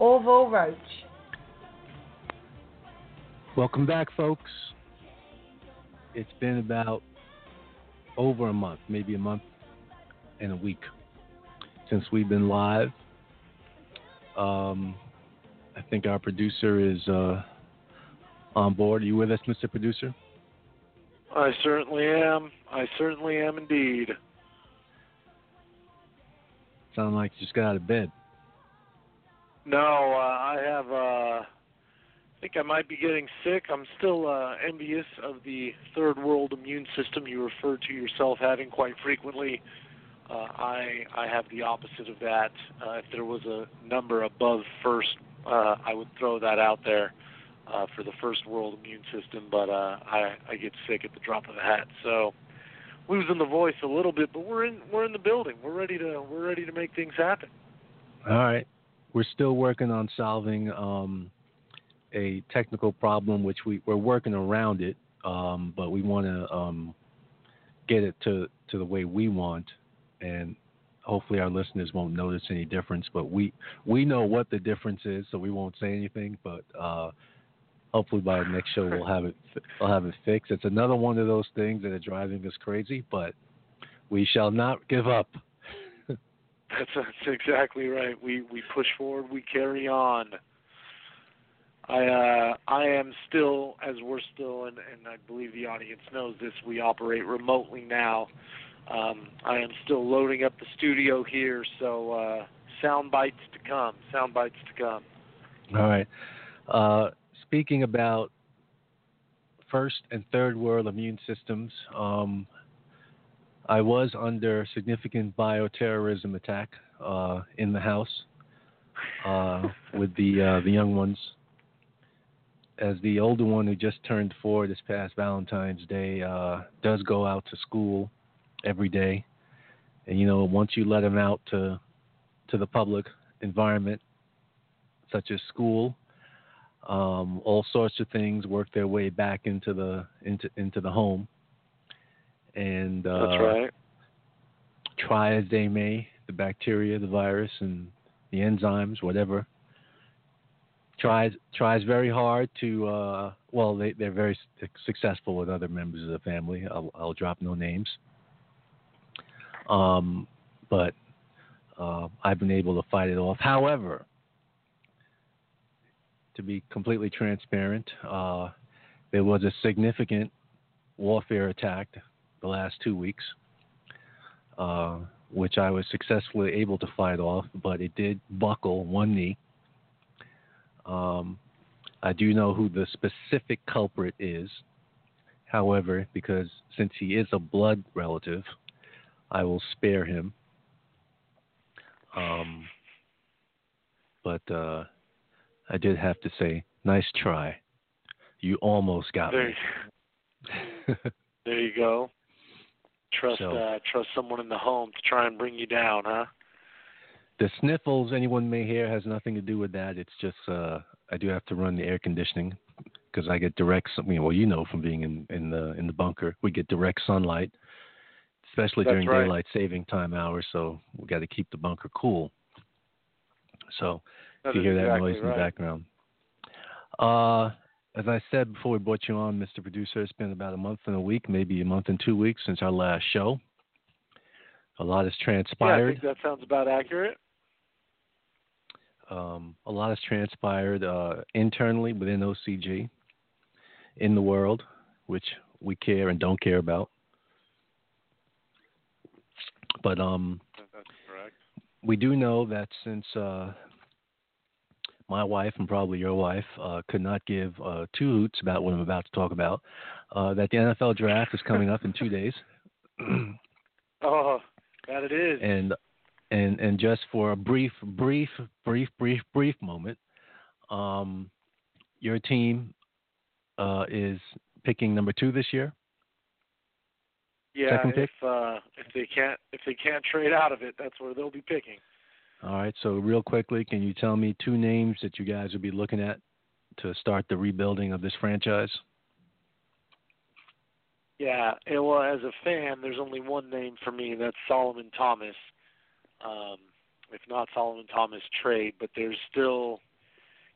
Orville Roach. Welcome back, folks. It's been about over a month, maybe a month and a week since we've been live. Um, I think our producer is uh, on board. Are you with us, Mr. Producer? I certainly am. I certainly am indeed. Sound like you just got out of bed. No, uh, I have. Uh, I think I might be getting sick. I'm still uh, envious of the third world immune system you refer to yourself having quite frequently. Uh, I I have the opposite of that. Uh, if there was a number above first, uh, I would throw that out there uh, for the first world immune system. But uh, I I get sick at the drop of a hat. So losing the voice a little bit, but we're in we're in the building. We're ready to we're ready to make things happen. All right. We're still working on solving um, a technical problem, which we, we're working around it, um, but we want to um, get it to, to the way we want. And hopefully our listeners won't notice any difference, but we, we know what the difference is, so we won't say anything. But uh, hopefully by the next show we'll have it we'll have it fixed. It's another one of those things that are driving us crazy, but we shall not give up. That's, that's exactly right. We we push forward. We carry on. I uh, I am still, as we're still, and, and I believe the audience knows this. We operate remotely now. Um, I am still loading up the studio here, so uh, sound bites to come. Sound bites to come. All right. Uh, speaking about first and third world immune systems, um, I was under significant bioterrorism attack uh, in the house uh, with the uh, the young ones. As the older one who just turned four this past Valentine's Day uh, does go out to school every day, and you know once you let him out to to the public environment, such as school, um, all sorts of things work their way back into the into into the home. And uh, That's right. try as they may, the bacteria, the virus, and the enzymes, whatever, tries tries very hard to. Uh, well, they they're very successful with other members of the family. I'll, I'll drop no names. Um, but uh, I've been able to fight it off. However, to be completely transparent, uh, there was a significant warfare attack the last two weeks, uh, which I was successfully able to fight off, but it did buckle one knee. Um, I do know who the specific culprit is. However, because since he is a blood relative, I will spare him. Um, but uh, I did have to say, nice try. You almost got There, me. there you go. Trust So- uh, trust someone in the home to try and bring you down, huh? the sniffles anyone may hear has nothing to do with that. It's just uh, I do have to run the air conditioning because I get direct. Well, you know, from being in in the in the bunker, we get direct sunlight, especially That's during right. daylight saving time hours. So we got to keep the bunker cool. So That if you hear that exactly noise in the background. Uh, as I said before we brought you on, Mr. Producer, it's been about a month and a week, maybe a month and two weeks since our last show. A lot has Yeah, I transpired. think that sounds about accurate. um, a lot has transpired uh, internally within OCG, in the world, which we care and don't care about. But um, That's correct. we do know that since uh, my wife and probably your wife uh, could not give uh, two hoots about what I'm about to talk about, uh, that the NFL draft is coming up in two days. Oh, that it is. and and and just for a brief, brief, brief, brief, brief moment, um, your team uh, is picking number two this year. yeah, if uh, if they can't if they can't trade out of it, that's where they'll be picking. All right. So real quickly, can you tell me two names that you guys would be looking at to start the rebuilding of this franchise? Yeah, well, as a fan, there's only one name for me, and that's Solomon Thomas. Um, if not Solomon Thomas, trade. But there's still,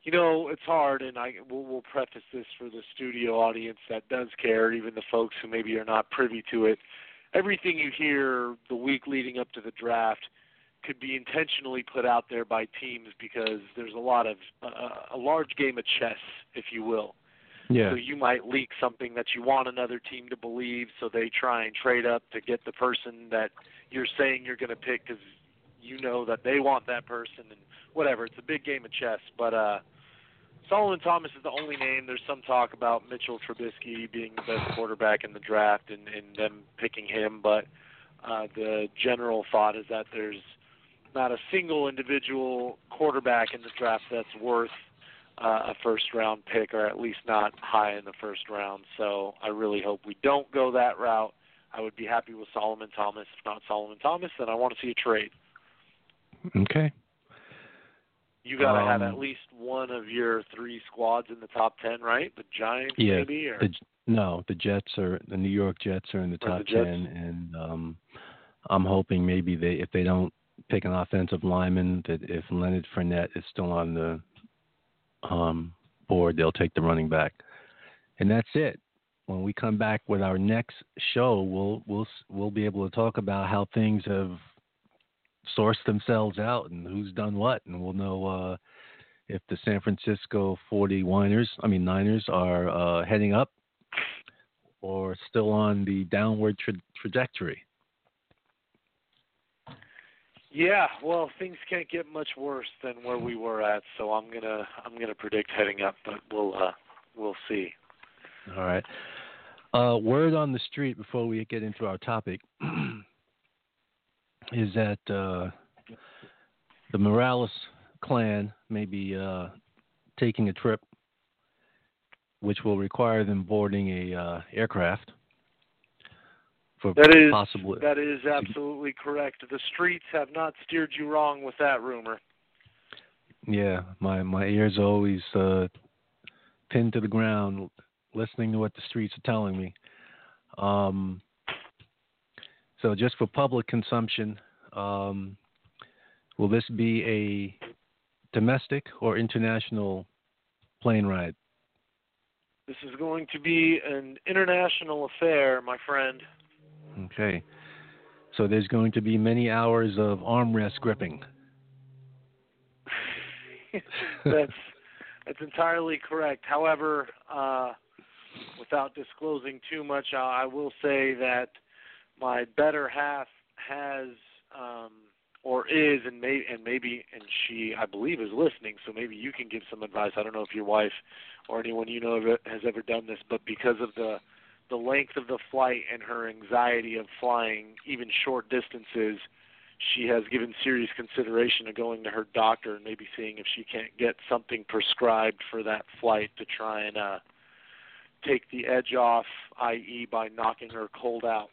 you know, it's hard, and I we'll, we'll preface this for the studio audience that does care, even the folks who maybe are not privy to it. Everything you hear the week leading up to the draft could be intentionally put out there by teams because there's a lot of uh, a large game of chess, if you will. Yeah. So you might leak something that you want another team to believe, so they try and trade up to get the person that you're saying you're going to pick because you know that they want that person and whatever. It's a big game of chess. But uh, Solomon Thomas is the only name. There's some talk about Mitchell Trubisky being the best quarterback in the draft and, and them picking him, but uh, the general thought is that there's not a single individual quarterback in the draft that's worth uh, a first round pick, or at least not high in the first round. So I really hope we don't go that route. I would be happy with Solomon Thomas. If not Solomon Thomas, then I want to see a trade. Okay. You got to have Um, at least one of your three squads in the top ten, right? The Giants, Yeah, maybe, or The, no, the Jets are the New York Jets are in the Or the top ten, and um, I'm hoping maybe they if they don't pick an offensive lineman, that if Leonard Fournette is still on the um, board, they'll take the running back, and that's it. When we come back with our next show, we'll we'll we'll be able to talk about how things have sourced themselves out and who's done what, and we'll know uh, if the San Francisco 40 Winers, I mean Niners, are uh, heading up or still on the downward tra- trajectory. Yeah. Well, things can't get much worse than where we were at, so I'm gonna I'm gonna predict heading up, but we'll uh, we'll see. All right. Uh, word on the street before we get into our topic is that uh, the Morales clan may be uh, taking a trip, which will require them boarding a uh, aircraft for That is possible. that is absolutely correct. The streets have not steered you wrong with that rumor. Yeah, my my ears are always uh, pinned to the ground, listening to what the streets are telling me. Um, so, just for public consumption, um, will this be a domestic or international plane ride? This is going to be an international affair, my friend. Okay. So there's going to be many hours of armrest gripping. that's that's entirely correct. However, uh, without disclosing too much, uh, I will say that my better half has um, or is and may and maybe and she I believe is listening. So maybe you can give some advice. I don't know if your wife or anyone you know has ever done this, but because of the the length of the flight and her anxiety of flying even short distances, she has given serious consideration to going to her doctor and maybe seeing if she can't get something prescribed for that flight to try and uh take the edge off, i.e. by knocking her cold out.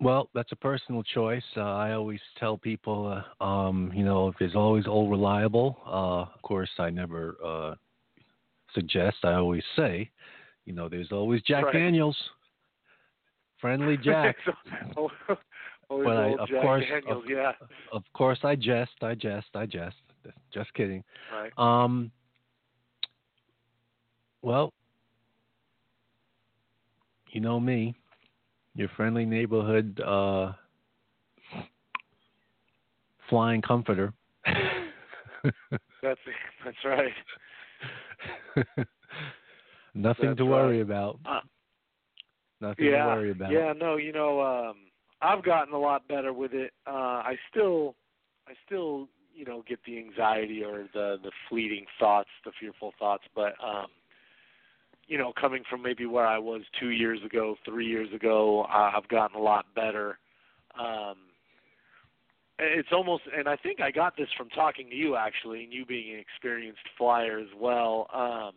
Well, that's a personal choice. Uh, I always tell people, uh, um, you know, there's always Old Reliable, uh, of course, I never uh, suggest. I always say, you know, there's always Jack Right. Daniels, friendly Jack. Always But I- of Jack course, Daniels, of- yeah. of course, I jest. I jest. I jest. Just kidding. Right. Um. Well, you know me, your friendly neighborhood uh, flying comforter. That's that's right. Nothing That's to worry right. about. Uh, Nothing yeah, to worry about. Yeah, no, you know, um I've gotten a lot better with it. Uh I still I still, you know, get the anxiety or the the fleeting thoughts, the fearful thoughts, but um you know, coming from maybe where I was 2 years ago, 3 years ago, uh, I've gotten a lot better. Um it's almost and I think I got this from talking to you actually and you being an experienced flyer as well. Um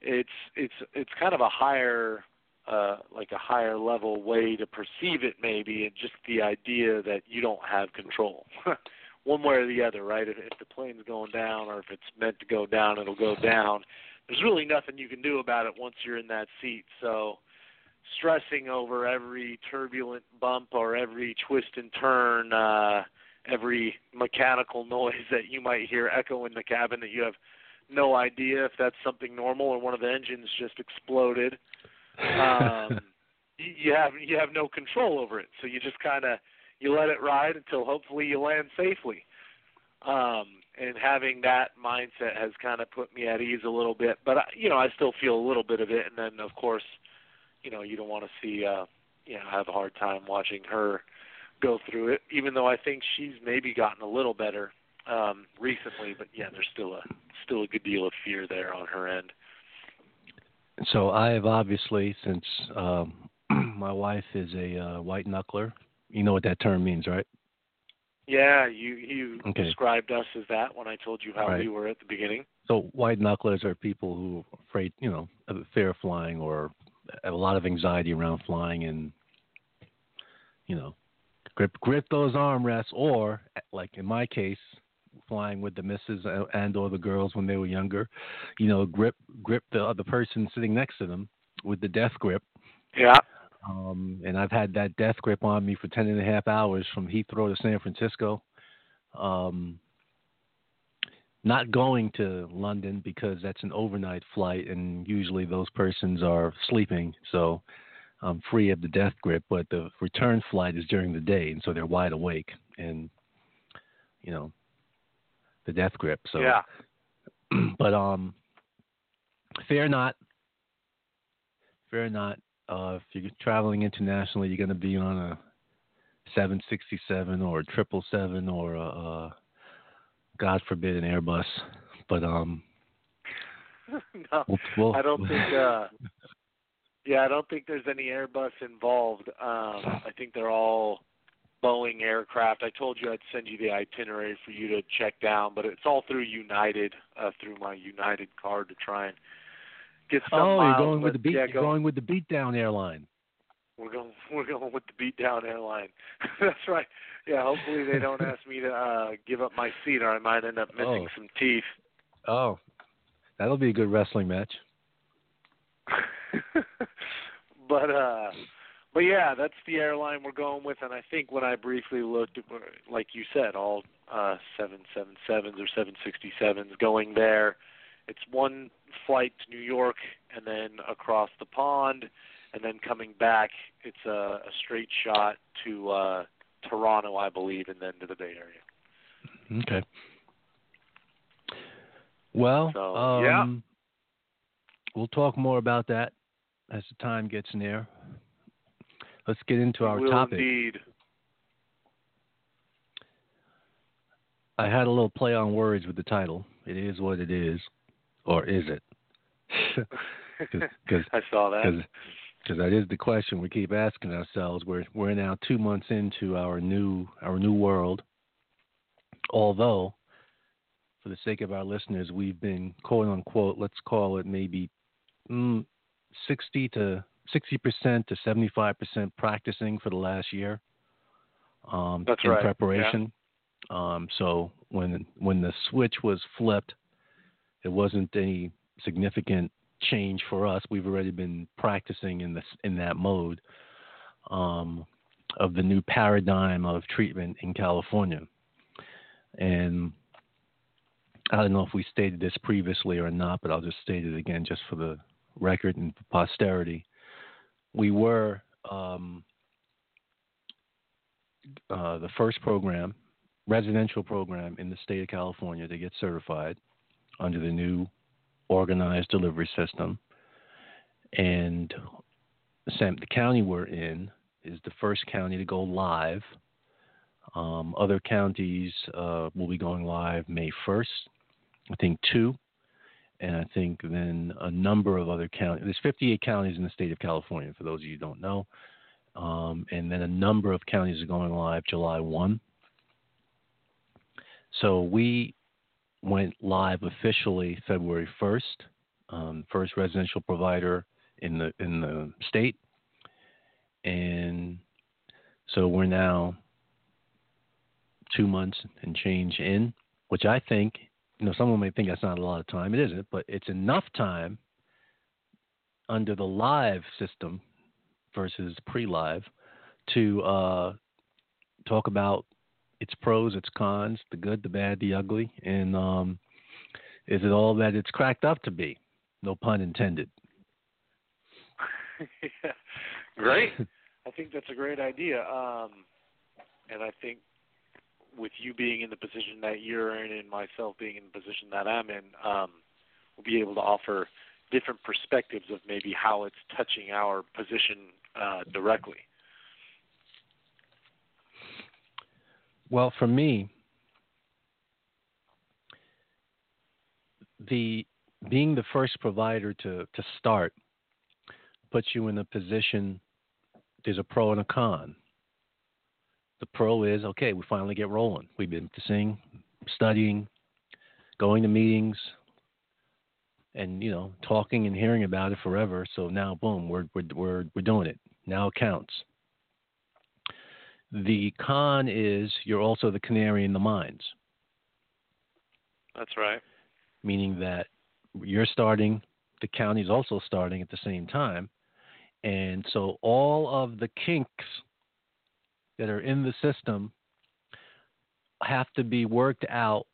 it's it's it's kind of a higher uh, like a higher level way to perceive it maybe and just the idea that you don't have control. One way or the other right? If, if the plane's going down or if it's meant to go down it'll go down. There's really nothing you can do about it once you're in that seat. So stressing over every turbulent bump or every twist and turn uh every mechanical noise that you might hear echo in the cabin that you have no idea if that's something normal or one of the engines just exploded um, you you have you have no control over it. So you just kind of you let it ride until hopefully you land safely. Um, and having that mindset has kind of put me at ease a little bit. But I, you know, I still feel a little bit of it. And then of course, you know, you don't want to see uh, you know have a hard time watching her go through it. Even though I think she's maybe gotten a little better um, recently, but yeah, there's still a still a good deal of fear there on her end. So I have obviously, since um, my wife is a uh, white knuckler, you know what that term means, right? Yeah, you you Okay. described us as that when I told you how Right. we were at the beginning. So white knucklers are people who are afraid, you know, of fear of flying or a lot of anxiety around flying and, you know, grip grip those armrests or, like in my case, flying with the misses and or the girls when they were younger, you know, grip grip the other person sitting next to them with the death grip. Yeah. Um, and I've had that death grip on me for ten and a half hours from Heathrow to San Francisco. Um, not going to London because that's an overnight flight, and usually those persons are sleeping, so I'm free of the death grip. But the return flight is during the day, and so they're wide awake, and you know, the death grip. So, Yeah. but um, fear not, fear not. Uh, if you're traveling internationally, you're going to be on a 767 or a 777 or a, a God forbid an Airbus. But um, no, we'll, we'll, I don't think. uh Yeah, I don't think there's any Airbus involved. Um I think they're all Boeing aircraft. I told you I'd send you the itinerary for you to check down, but it's all through United, uh through my United card to try and get some oh, you're going with the beat. yeah, you're go- going with the beatdown airline. We're going. We're going with the beatdown airline. That's right. Yeah. Hopefully they don't ask me to uh give up my seat, or I might end up missing Oh. some teeth. Oh, that'll be a good wrestling match. but uh, but yeah, that's the airline we're going with, and I think when I briefly looked, like you said, all uh seven seven sevens or seven sixty sevens going there. It's one flight to New York, and then across the pond, and then coming back. It's a, a straight shot to uh Toronto, I believe, and then to the Bay Area. Okay. Well, So, um, yeah. we'll talk more about that as the time gets near. Let's get into our will topic. indeed. I had a little play on words with the title. It is what it is, or is it? Because I saw that. Because that is the question we keep asking ourselves. We're we're now two months into our new our new world. Although, for the sake of our listeners, we've been quote unquote let's call it maybe mm, sixty to 60% to 75% practicing for the last year. Um, That's in right, preparation. Um, so when when the switch was flipped, it wasn't any significant change for us. We've already been practicing in this in that mode um, of the new paradigm of treatment in California. And I don't know if we stated this previously or not, but I'll just state it again just for the record and posterity. We were um, uh, the first program, residential program in the state of California to get certified under the new organized delivery system. And the county we're in is the first county to go live. Um, other counties uh, will be going live May 1st. I think two. And I think then a number of other counties. There's 58 counties in the state of California, for those of you who don't know. Um, and then a number of counties are going live July 1. So we went live officially February 1st, um, first residential provider in the in the state, and so we're now two months and change in, which I think you know someone may think that's not a lot of time. It isn't, but it's enough time under the live system versus pre-live to uh, talk about its pros, its cons, the good, the bad, the ugly, and um, is it all that it's cracked up to be? No pun intended. yeah. Great. I think that's a great idea. Um, and I think with you being in the position that you're in and myself being in the position that I'm in, um, we'll be able to offer different perspectives of maybe how it's touching our position uh, directly. Well, for me, the being the first provider to, to start puts you in a position there's a pro and a con. The pro is okay, we finally get rolling. We've been seeing, studying, going to meetings, and you know, talking and hearing about it forever. So now, boom, we're we're we're, we're doing it. Now it counts. The con is you're also the canary in the mines. That's right. Meaning that you're starting, the county's also starting at the same time. And so all of the kinks that are in the system have to be worked out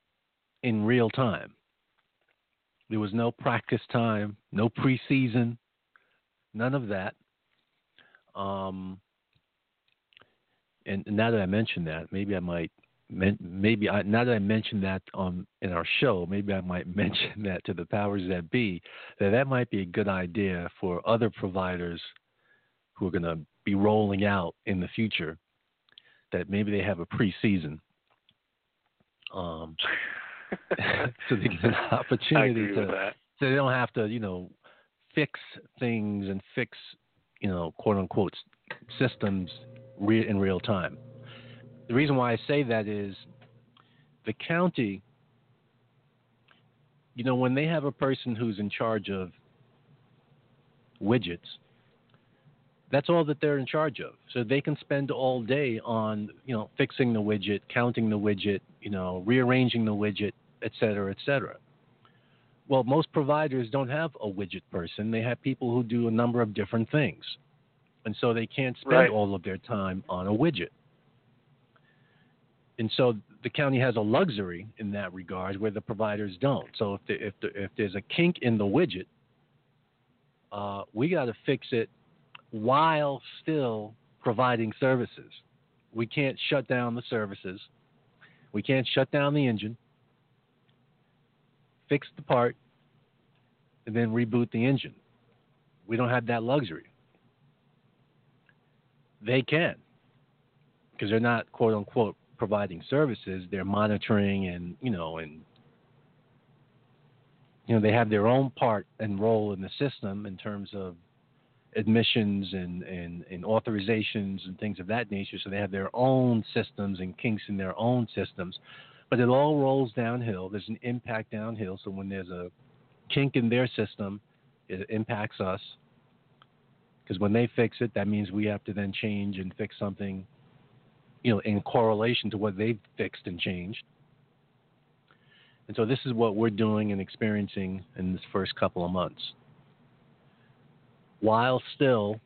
in real time. There was no practice time, no preseason, none of that. Um, and now that I mentioned that, maybe I might, maybe I, now that I mentioned that on in our show, maybe I might mention that to the powers that be, that that might be a good idea for other providers who are going to be rolling out in the future. That maybe they have a preseason, um, so they get an opportunity to, so they don't have to, you know, fix things and fix, you know, quote unquote systems re- in real time. The reason why I say that is the county, you know, when they have a person who's in charge of widgets, that's all that they're in charge of. So they can spend all day on, you know, fixing the widget, counting the widget, you know, rearranging the widget, et cetera, et cetera. Well, most providers don't have a widget person. They have people who do a number of different things and so they can't spend right. all of their time on a widget. And so the county has a luxury in that regard where the providers don't. So if the, if the, if there's a kink in the widget, uh, we got to fix it while still providing services. We can't shut down the services. We can't shut down the engine. Fix the part and then reboot the engine. We don't have that luxury they can because they're not quote unquote providing services. They're monitoring and you know and you know they have their own part and role in the system in terms of admissions and, and, and authorizations and things of that nature. So they have their own systems and kinks in their own systems. But it all rolls downhill. There's an impact downhill. So when there's a kink in their system it impacts us Because when they fix it, that means we have to then change and fix something, you know, in correlation to what they've fixed and changed. And so this is what we're doing and experiencing in this first couple of months. While still,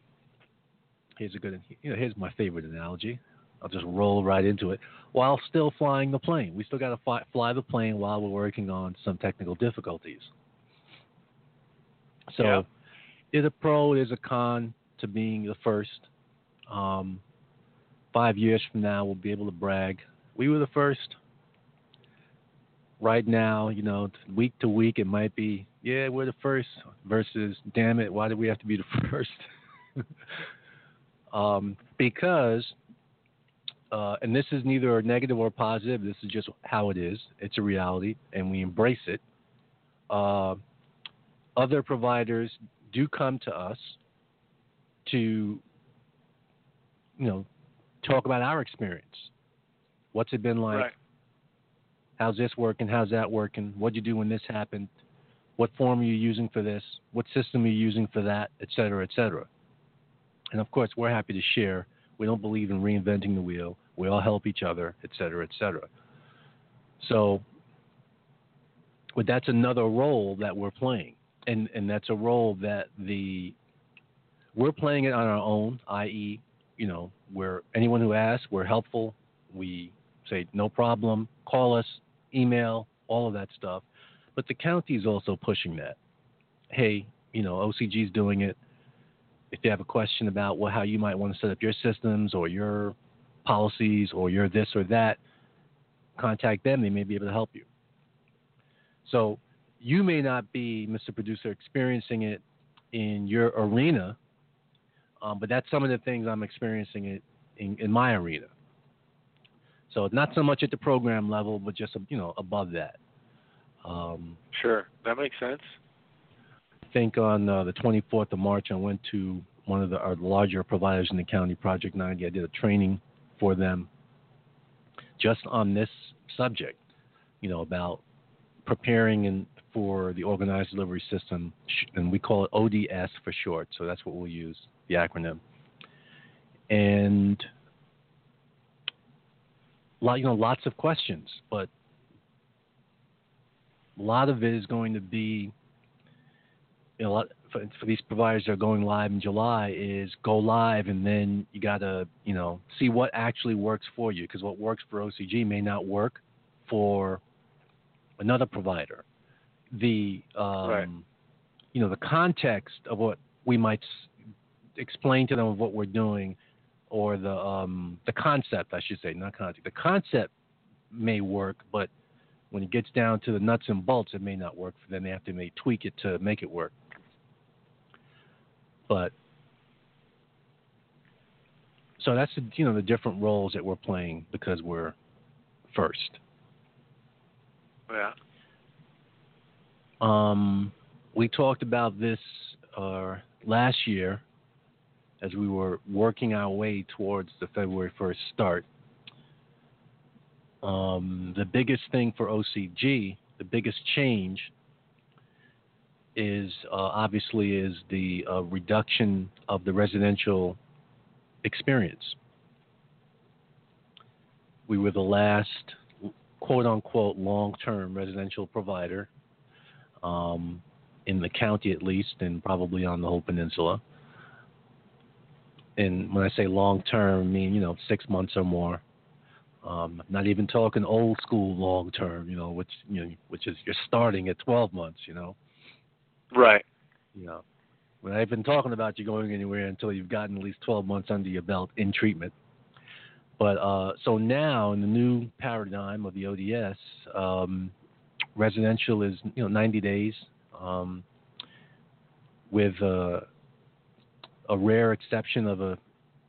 here's a good, you know, here's my favorite analogy. I'll just roll right into it. While still flying the plane, we still got to fly, fly the plane while we're working on some technical difficulties. So, Yeah. There's a pro, there's a con to being the first. Um, five years from now, we'll be able to brag. We were the first. Right now, you know, week to week, it might be, yeah, we're the first versus, damn it, why do we have to be the first? um, because, uh, and this is neither negative or positive, this is just how it is. It's a reality, and we embrace it. Uh, other providers do come to us to, you know, talk about our experience. What's it been like? right. How's this working? How's that working? What'd you do when this happened? What form are you using for this? What system are you using for that? Et cetera, et cetera. And of course, we're happy to share. We don't believe in reinventing the wheel. We all help each other, et cetera, et cetera. So, but that's another role that we're playing, and and that's a role that the we're playing it on our own, i.e., you know, where anyone who asks, we're helpful. We say no problem, call us, email, all of that stuff. But the county is also pushing that. Hey, you know, OCG is doing it. If you have a question about well, how you might want to set up your systems or your policies or your this or that, contact them. They may be able to help you. So you may not be, Mr. Producer, experiencing it in your arena, um, but that's some of the things I'm experiencing it in, in my arena. So not so much at the program level, but just you know above that. Um, Sure. That makes sense. I think on uh, the 24th of March, I went to one of the our larger providers in the county, Project 90. I did a training for them just on this subject, you know, about preparing and for the organized delivery system, and we call it ODS for short. So that's what we'll use, the acronym. And you know, lots of questions, but a lot of it is going to be, you know, a lot, for, for these providers that are going live in July is go live and then you got to, you know, see what actually works for you because what works for OCG may not work for another provider. The, um, Right. you know, the context of what we might s- explain to them of what we're doing or the um, the concept, I should say, not concept. The concept may work, but when it gets down to the nuts and bolts, it may not work for them. They have to may tweak it to make it work. But so that's the, you know the different roles that we're playing because we're first. Yeah. Um, we talked about this uh, last year as we were working our way towards the February 1st start. Um, the biggest thing for OCG, the biggest change, is uh, obviously is the uh, reduction of the residential experience. We were the last quote unquote long term residential provider um, in the county at least, and probably on the whole peninsula. And when I say long term, I mean you know six months or more. Um, not even talking old school long term, you know, which you know, which is you're starting at 12 months, you know, Right. you know. We're not even talking about you going anywhere until you've gotten at least 12 months under your belt in treatment. But uh, so now in the new paradigm of the ODS, um, residential is you know 90 days, um, with uh, a rare exception of a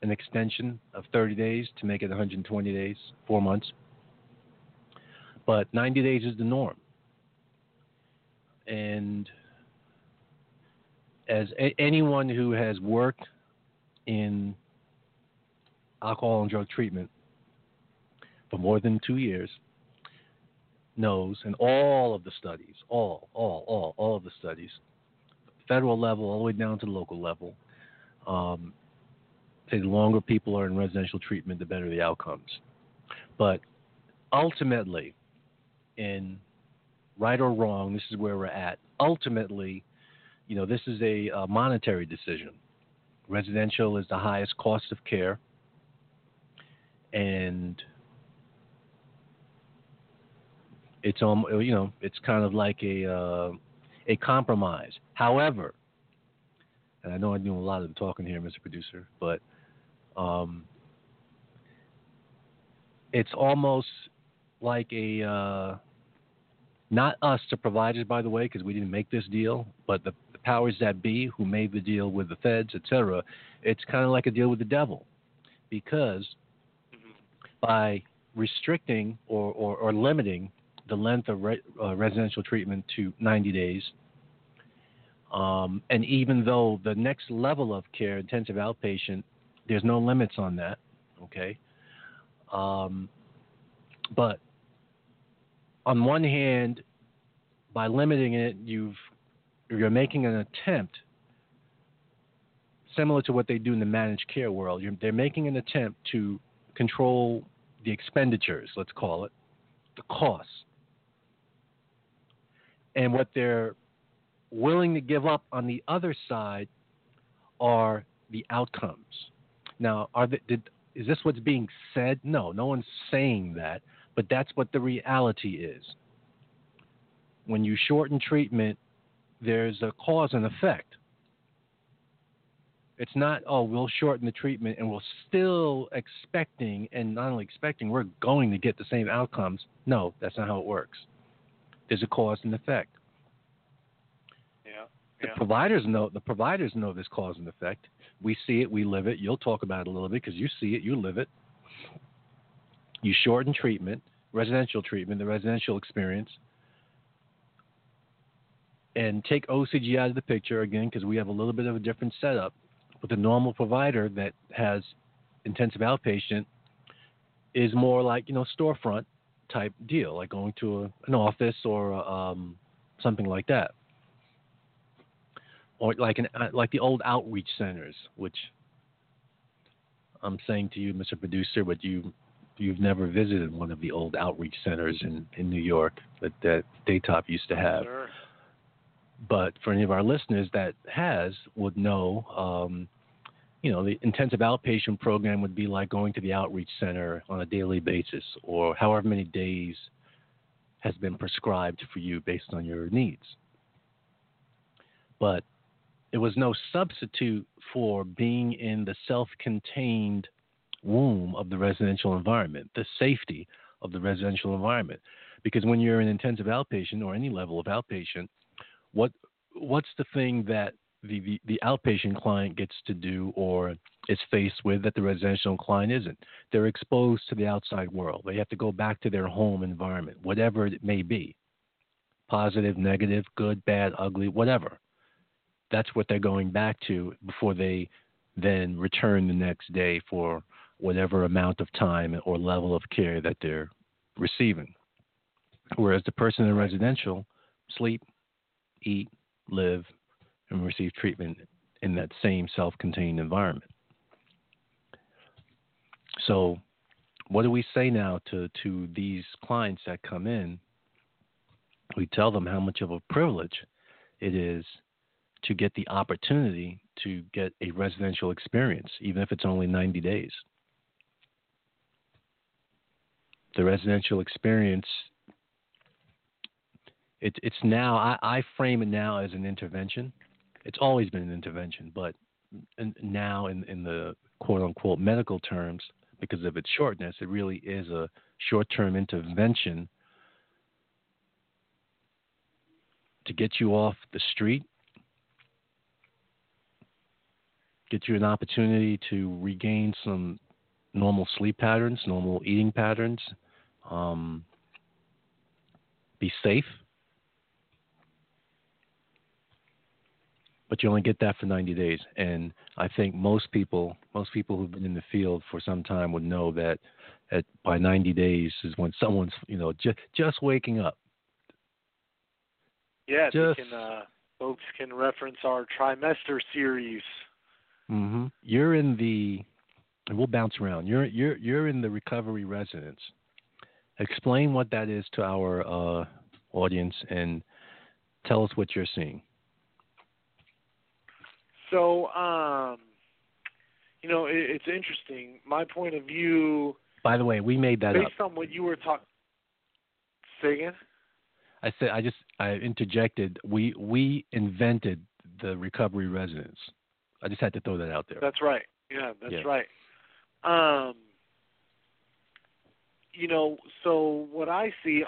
an extension of 30 days to make it 120 days, four months. But 90 days is the norm, and as a- anyone who has worked in alcohol and drug treatment for more than two years knows, and all of the studies, all, all, all, all of the studies, federal level all the way down to the local level, Um, say the longer people are in residential treatment, the better the outcomes. But ultimately, in right or wrong, this is where we're at. Ultimately, you know, this is a, a monetary decision. Residential is the highest cost of care, and it's um, you know, it's kind of like a uh, a compromise. However, and I know I'm doing a lot of talking here, Mr. Producer, but um, it's almost like a uh, not us, the providers, by the way, because we didn't make this deal, but the, the, powers that be who made the deal with the feds, etc. It's kind of like a deal with the devil, because by restricting or, or, or limiting the length of re, uh, residential treatment to 90 days, um, and even though the next level of care, intensive outpatient, there's no limits on that, okay? Um, but on one hand, by limiting it, you've you're making an attempt, similar to what they do in the managed care world. You're, they're making an attempt to control the expenditures, let's call it, the costs, and what they're willing to give up on the other side are the outcomes. Now, are they, did, is this what's being said? No, no one's saying that, but that's what the reality is. When you shorten treatment, there's a cause and effect. It's not, oh, we'll shorten the treatment and we're still expecting, and not only expecting, we're going to get the same outcomes. No, that's not how it works. There's a cause and effect. Yeah. The providers know the providers know this cause and effect. We see it, we live it. You'll talk about it a little bit because you see it, you live it. You shorten treatment, residential treatment, the residential experience, and take OCG out of the picture again because we have a little bit of a different setup. But the normal provider that has intensive outpatient is more like you know storefront type deal, like going to a, an office or um, something like that or like an uh, like the old outreach centers, which I'm saying to you, Mr. Producer, but you you've never visited one of the old outreach centers in, in New York that that Daytop used to have. Sure. But for any of our listeners that has would know, um, you know, the intensive outpatient program would be like going to the outreach center on a daily basis, or however many days has been prescribed for you based on your needs. But it was no substitute for being in the self contained womb of the residential environment, the safety of the residential environment. Because when you're an intensive outpatient or any level of outpatient, what what's the thing that the, the, the outpatient client gets to do or is faced with that the residential client isn't? They're exposed to the outside world. They have to go back to their home environment, whatever it may be positive, negative, good, bad, ugly, whatever that's what they're going back to before they then return the next day for whatever amount of time or level of care that they're receiving. Whereas the person in residential sleep, eat, live, and receive treatment in that same self contained environment. So, what do we say now to, to these clients that come in? We tell them how much of a privilege it is to get the opportunity to get a residential experience, even if it's only 90 days. The residential experience, it, it's now, I, I frame it now as an intervention. It's always been an intervention, but now in, in the quote unquote medical terms, because of its shortness, it really is a short term intervention to get you off the street get you an opportunity to regain some normal sleep patterns, normal eating patterns, um, be safe. But you only get that for 90 days, and I think most people, most people who've been in the field for some time would know that at by 90 days is when someone's, you know, just just waking up. Yeah, just, can, uh, folks can reference our trimester series Mm-hmm. You're in the. and We'll bounce around. You're you're you're in the recovery residence. Explain what that is to our uh, audience and tell us what you're seeing. So, um, you know, it, it's interesting. My point of view. By the way, we made that based up. on what you were talking. Say again. I said I just I interjected. We we invented the recovery residence. I just had to throw that out there. That's right. Yeah, that's Yeah. right. Um, you know, so what I see,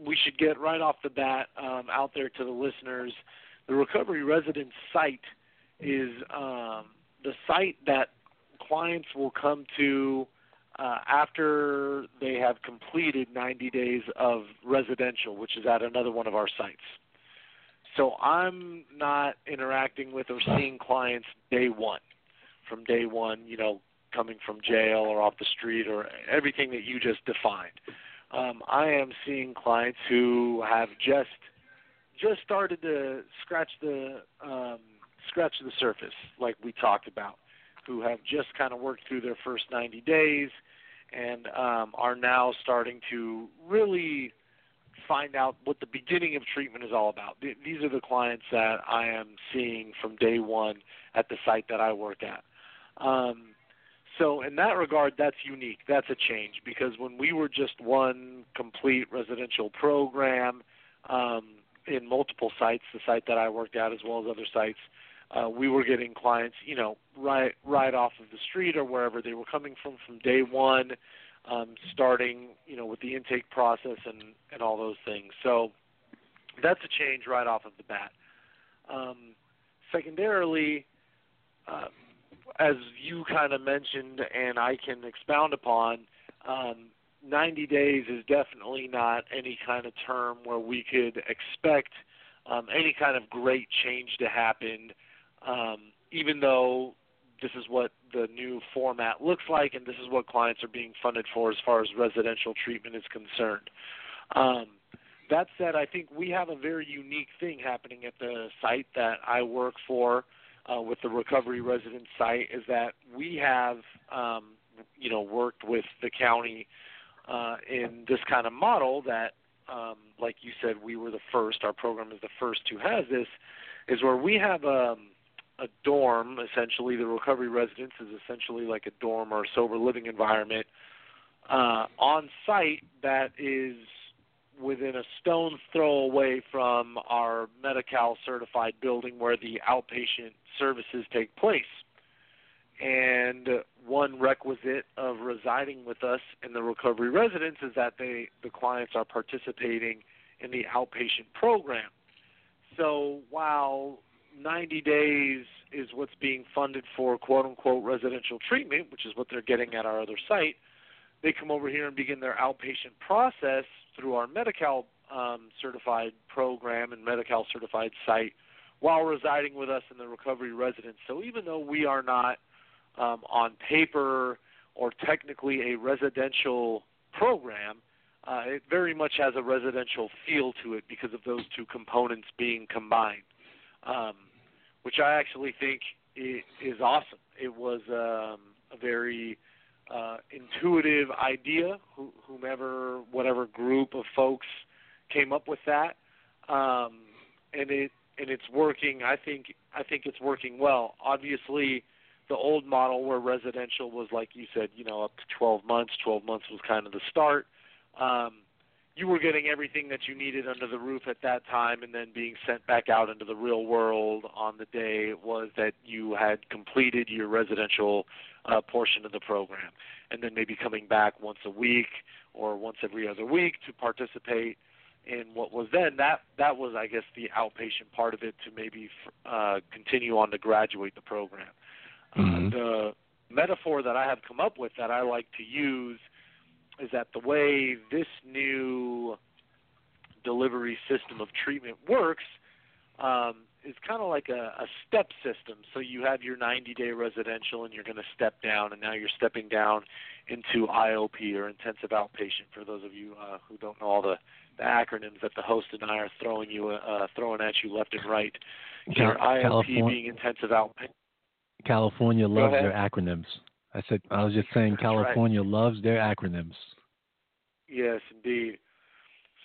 we should get right off the bat um, out there to the listeners. The recovery residence site is um, the site that clients will come to uh, after they have completed 90 days of residential, which is at another one of our sites. So I'm not interacting with or seeing clients day one, from day one, you know, coming from jail or off the street or everything that you just defined. Um, I am seeing clients who have just just started to scratch the um, scratch the surface, like we talked about, who have just kind of worked through their first 90 days and um, are now starting to really find out what the beginning of treatment is all about. Th- These are the clients that I am seeing from day one at the site that I work at. Um, so in that regard, that's unique. That's a change because when we were just one complete residential program um, in multiple sites, the site that I worked at as well as other sites, uh, we were getting clients, you know, right right off of the street or wherever they were coming from from day one, um, starting, you know, with the intake process and and all those things. So that's a change right off of the bat. Um, secondarily, uh, as you kind of mentioned, and I can expound upon, um, 90 days is definitely not any kind of term where we could expect um, any kind of great change to happen, um, even though this is what the new format looks like and this is what clients are being funded for as far as residential treatment is concerned. Um, that said, I think we have a very unique thing happening at the site that I work for uh, with the recovery resident site is that we have, um, you know, worked with the county uh, in this kind of model that, um, like you said, we were the first. Our program is the first to have this, is where we have um, a dorm. Essentially, the recovery residence is essentially like a dorm or a sober living environment uh, on site that is within a stone's throw away from our Medi-Cal certified building where the outpatient services take place. And one requisite of residing with us in the recovery residence is that they the clients are participating in the outpatient program. So while 90 days is what's being funded for quote unquote residential treatment, which is what they're getting at our other site, they come over here and begin their outpatient process through our Medi-Cal um, certified program and Medi-Cal certified site while residing with us in the recovery residence. So even though we are not um, on paper or technically a residential program, uh, it very much has a residential feel to it because of those two components being combined, um, which I actually think is awesome. It was um, a very uh, intuitive idea, whomever, whatever group of folks came up with that, um, and it and it's working. I think I think it's working well. Obviously, the old model where residential was like you said, you know, up to 12 months. 12 months was kind of the start. Um, you were getting everything that you needed under the roof at that time, and then being sent back out into the real world on the day it was that you had completed your residential uh, portion of the program, and then maybe coming back once a week or once every other week to participate in what was then that that was I guess the outpatient part of it to maybe uh, continue on to graduate the program. Mhm. Uh, the metaphor that I have come up with that I like to use is that the way this new delivery system of treatment works um, is kind of like a, a step system. So you have your 90 day residential and you're going to step down, and now you're stepping down into IOP or intensive outpatient. For those of you uh, who don't know all the, the acronyms that the host and I are throwing you uh, throwing at you left and right. IOP being intensive outpatient. California loves their acronyms. I said I was just saying That's right. California loves their acronyms. Yes, indeed.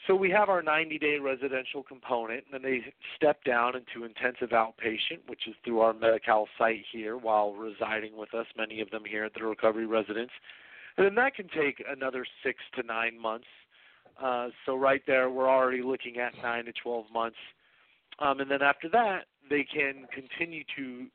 So we have our 90-day residential component, and then they step down into intensive outpatient, which is through our Medi-Cal site here while residing with us, many of them here at the recovery residence. And then that can take another six to nine months. Uh, so right there, we're already looking at nine to 12 months. Um, and then after that, they can continue to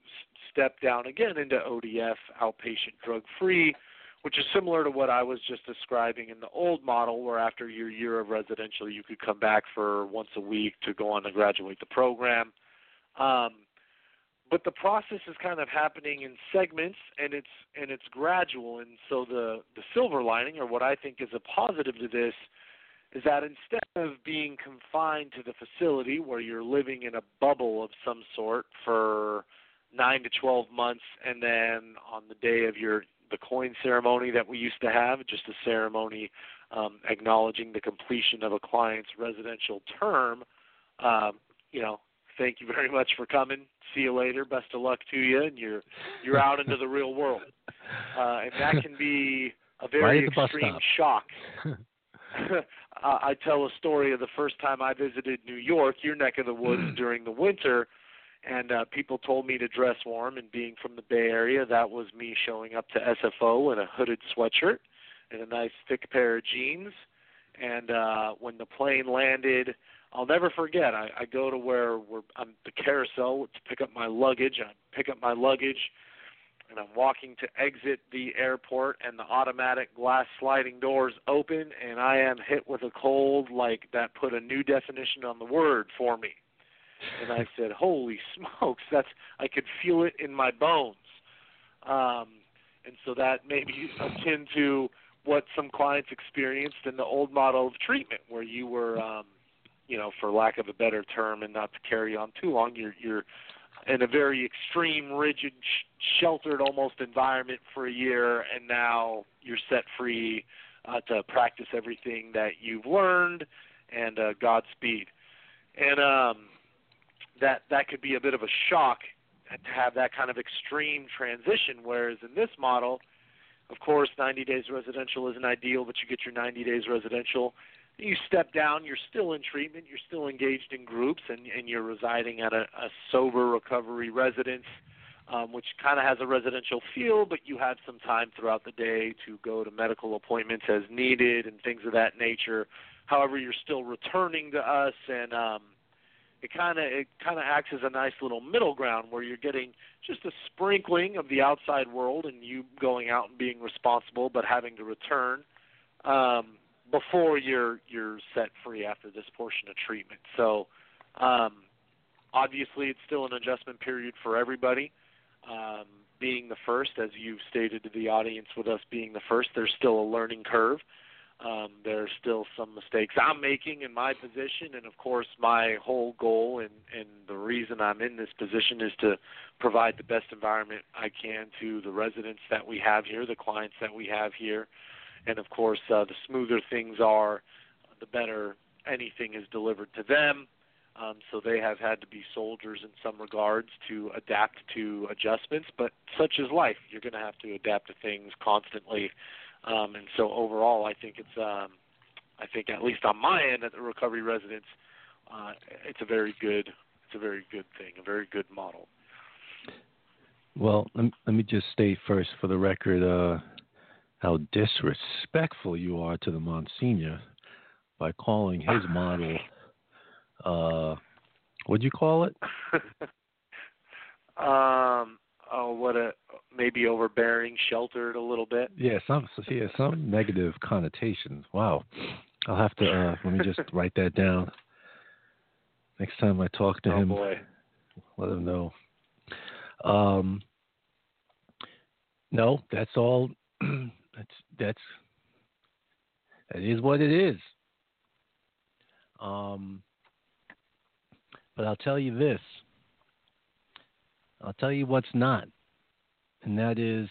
step down again into ODF, outpatient drug-free, which is similar to what I was just describing in the old model, where after your year of residential, you could come back for once a week to go on to graduate the program. Um, but the process is kind of happening in segments, and it's and it's gradual. And so the the silver lining, or what I think is a positive to this, is that instead of being confined to the facility where you're living in a bubble of some sort for nine to 12 months, and then on the day of your the coin ceremony that we used to have, just a ceremony um, acknowledging the completion of a client's residential term. Um, you know, thank you very much for coming. See you later. Best of luck to you, and you're you're out into the real world, uh, and that can be a very Right at the bus extreme shock. uh, I tell a story of the first time I visited New York, your neck of the woods, during the winter, and uh, people told me to dress warm. And being from the Bay Area, that was me showing up to SFO in a hooded sweatshirt and a nice thick pair of jeans. And uh, when the plane landed, I'll never forget. I, I go to where we're I'm the carousel to pick up my luggage. I pick up my luggage, and I'm walking to exit the airport, and the automatic glass sliding doors open, and I am hit with a cold like that put a new definition on the word for me. And I said, "Holy smokes! That's I could feel it in my bones." Um, and so that may be akin to what some clients experienced in the old model of treatment, where you were, um, you know, for lack of a better term, and not to carry on too long, you're you're in a very extreme, rigid, sh- sheltered almost environment for a year, and now you're set free uh, to practice everything that you've learned, and uh, Godspeed. And um, that that could be a bit of a shock to have that kind of extreme transition. Whereas in this model, of course, 90 days residential isn't ideal, but you get your 90 days residential. You step down, you're still in treatment, you're still engaged in groups, and, and you're residing at a, a sober recovery residence, um, which kind of has a residential feel, but you have some time throughout the day to go to medical appointments as needed and things of that nature. However, you're still returning to us, and um, it kind of it kind of acts as a nice little middle ground where you're getting just a sprinkling of the outside world and you going out and being responsible, but having to return um, before you're you're set free after this portion of treatment. So um, obviously, it's still an adjustment period for everybody. Um, being the first, as you've stated to the audience, with us being the first, there's still a learning curve. Um, there's still some mistakes I'm making in my position, and of course, my whole goal and, and the reason I'm in this position is to provide the best environment I can to the residents that we have here, the clients that we have here, and of course, uh, the smoother things are, the better anything is delivered to them. Um, so they have had to be soldiers in some regards to adapt to adjustments, but such is life. You're going to have to adapt to things constantly. Um, and so overall, I think it's, um, I think at least on my end at the recovery residence, uh, it's a very good, it's a very good thing, a very good model. Well, let me, let me just state first for the record uh, how disrespectful you are to the Monsignor by calling his model, uh, what'd you call it? um, oh, what a maybe overbearing, sheltered a little bit. Yeah, some yeah, some negative connotations. Wow. I'll have to uh, let me just write that down. Next time I talk to oh him, boy. let him know. Um, no, that's all. that's that's that is what it is. Um, but I'll tell you this. I'll tell you what's not, and that is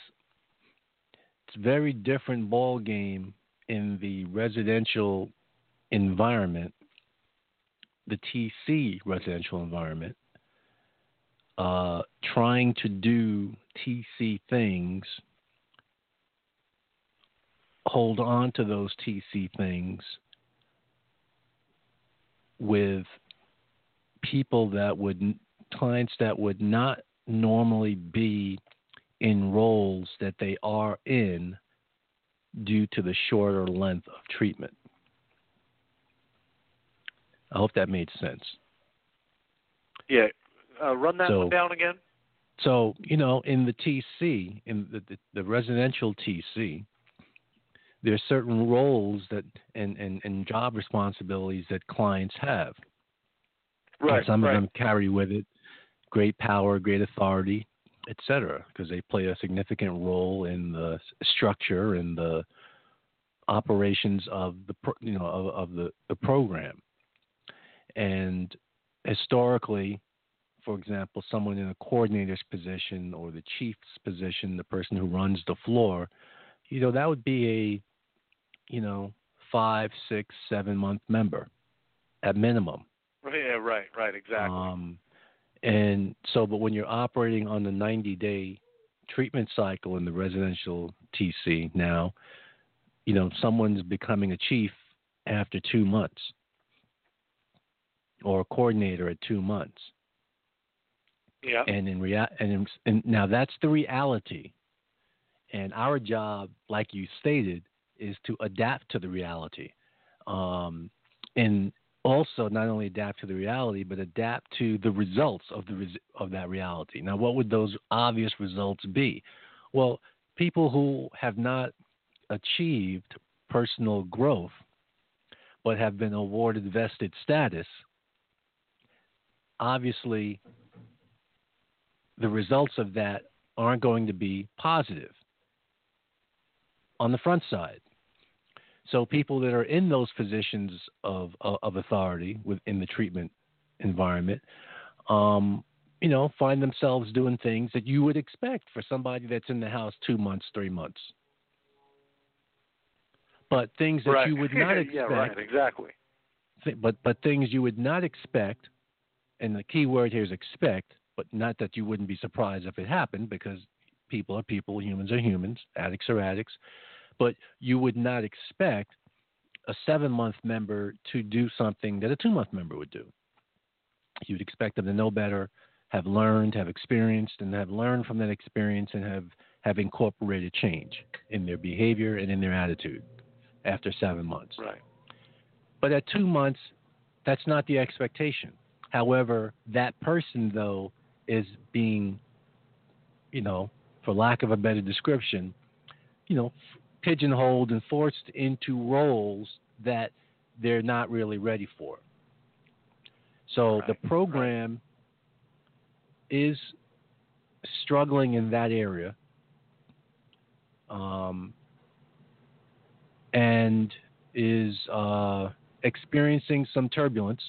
it's a very different ball game in the residential environment, the TC residential environment, uh, trying to do TC things, hold on to those TC things with people that would clients that would not normally be in roles that they are in due to the shorter length of treatment. I hope that made sense. Yeah, uh, run that So- one down again. So, you know, in the TC, in the, the, the residential TC, there's certain roles that and, and, and job responsibilities that clients have. Right. and some right. of them carry with it great power, great authority, etc., because they play a significant role in the structure and the operations of the pro- you know of, of the, the program. And historically, for example, someone in a coordinator's position or the chief's position, the person who runs the floor, you know, that would be a, you know, five, six, seven month member at minimum. Yeah, right, right, exactly. Um, and so, but when you're operating on the 90 day treatment cycle in the residential TC now, you know, someone's becoming a chief after two months or a coordinator at two months. yeah. And in rea- and, in, and now that's the reality. And our job, like you stated, is to adapt to the reality. Um, and also not only adapt to the reality, but adapt to the results of the res- of that reality. Now, what would those obvious results be? Well, people who have not achieved personal growth, but have been awarded vested status, obviously, the results of that aren't going to be positive on the front side. So people that are in those positions of of, of authority within the treatment environment, um, you know, find themselves doing things that you would expect for somebody that's in the house two months, three months. But things that right. you would not expect, yeah, right, exactly. th- but but things you would not expect, and the key word here is expect, but not that you wouldn't be surprised if it happened because people are people, humans are humans, addicts are addicts, but you would not expect a seven month member to do something that a two month member would do. You'd expect them to know better, have learned, have experienced, and have learned from that experience and have, have incorporated change in their behavior and in their attitude after seven months. Right. But at two months, that's not the expectation. However, that person, though, is being, you know, for lack of a better description, you know, pigeonholed and forced into roles that they're not really ready for. So Right, the program is struggling in that area. Um, and is uh, experiencing some turbulence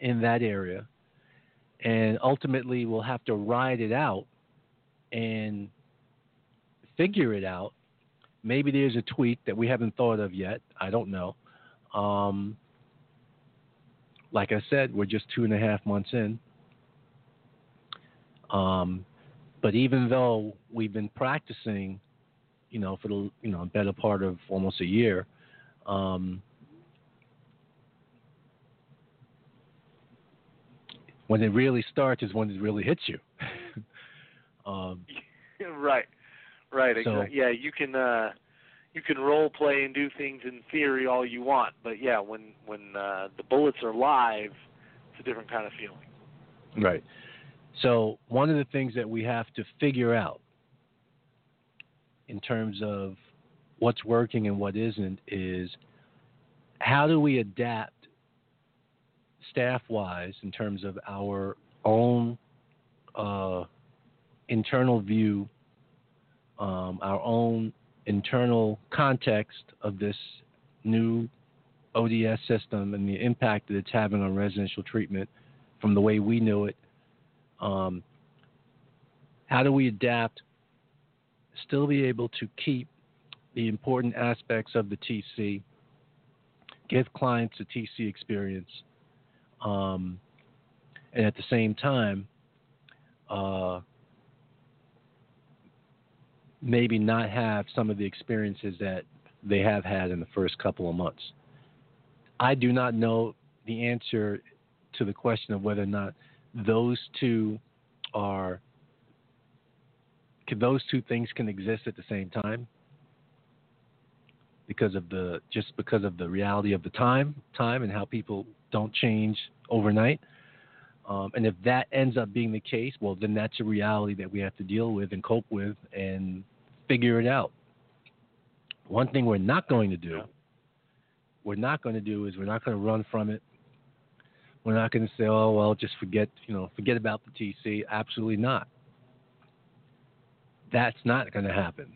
in that area, and ultimately will have to ride it out and figure it out. Maybe there's a tweak that we haven't thought of yet. I don't know. Um, like I said, we're just two and a half months in. Um, but even though we've been practicing you know, for the you know better part of almost a year. Um, when it really starts is when it really hits you. um, right, right. So- Exactly. Yeah, you can uh, you can role play and do things in theory all you want, but yeah, when when uh, the bullets are live, it's a different kind of feeling. right. So one of the things that we have to figure out in terms of what's working and what isn't is how do we adapt staff wise in terms of our own uh, internal view, um, our own internal context of this new ODS system and the impact that it's having on residential treatment from the way we knew it. Um, how do we adapt, still be able to keep the important aspects of the TC, give clients a TC experience, um, and at the same time, uh, maybe not have some of the experiences that they have had in the first couple of months. I do not know the answer to the question of whether or not those two are those two things can exist at the same time because of the just because of the reality of the time time and how people don't change overnight um, and if that ends up being the case well then that's a reality that we have to deal with and cope with and figure it out one thing we're not going to do we're not going to do is we're not going to run from it we're not going to say, "Oh well, just forget, you know, forget about the TC." Absolutely not. That's not going to happen.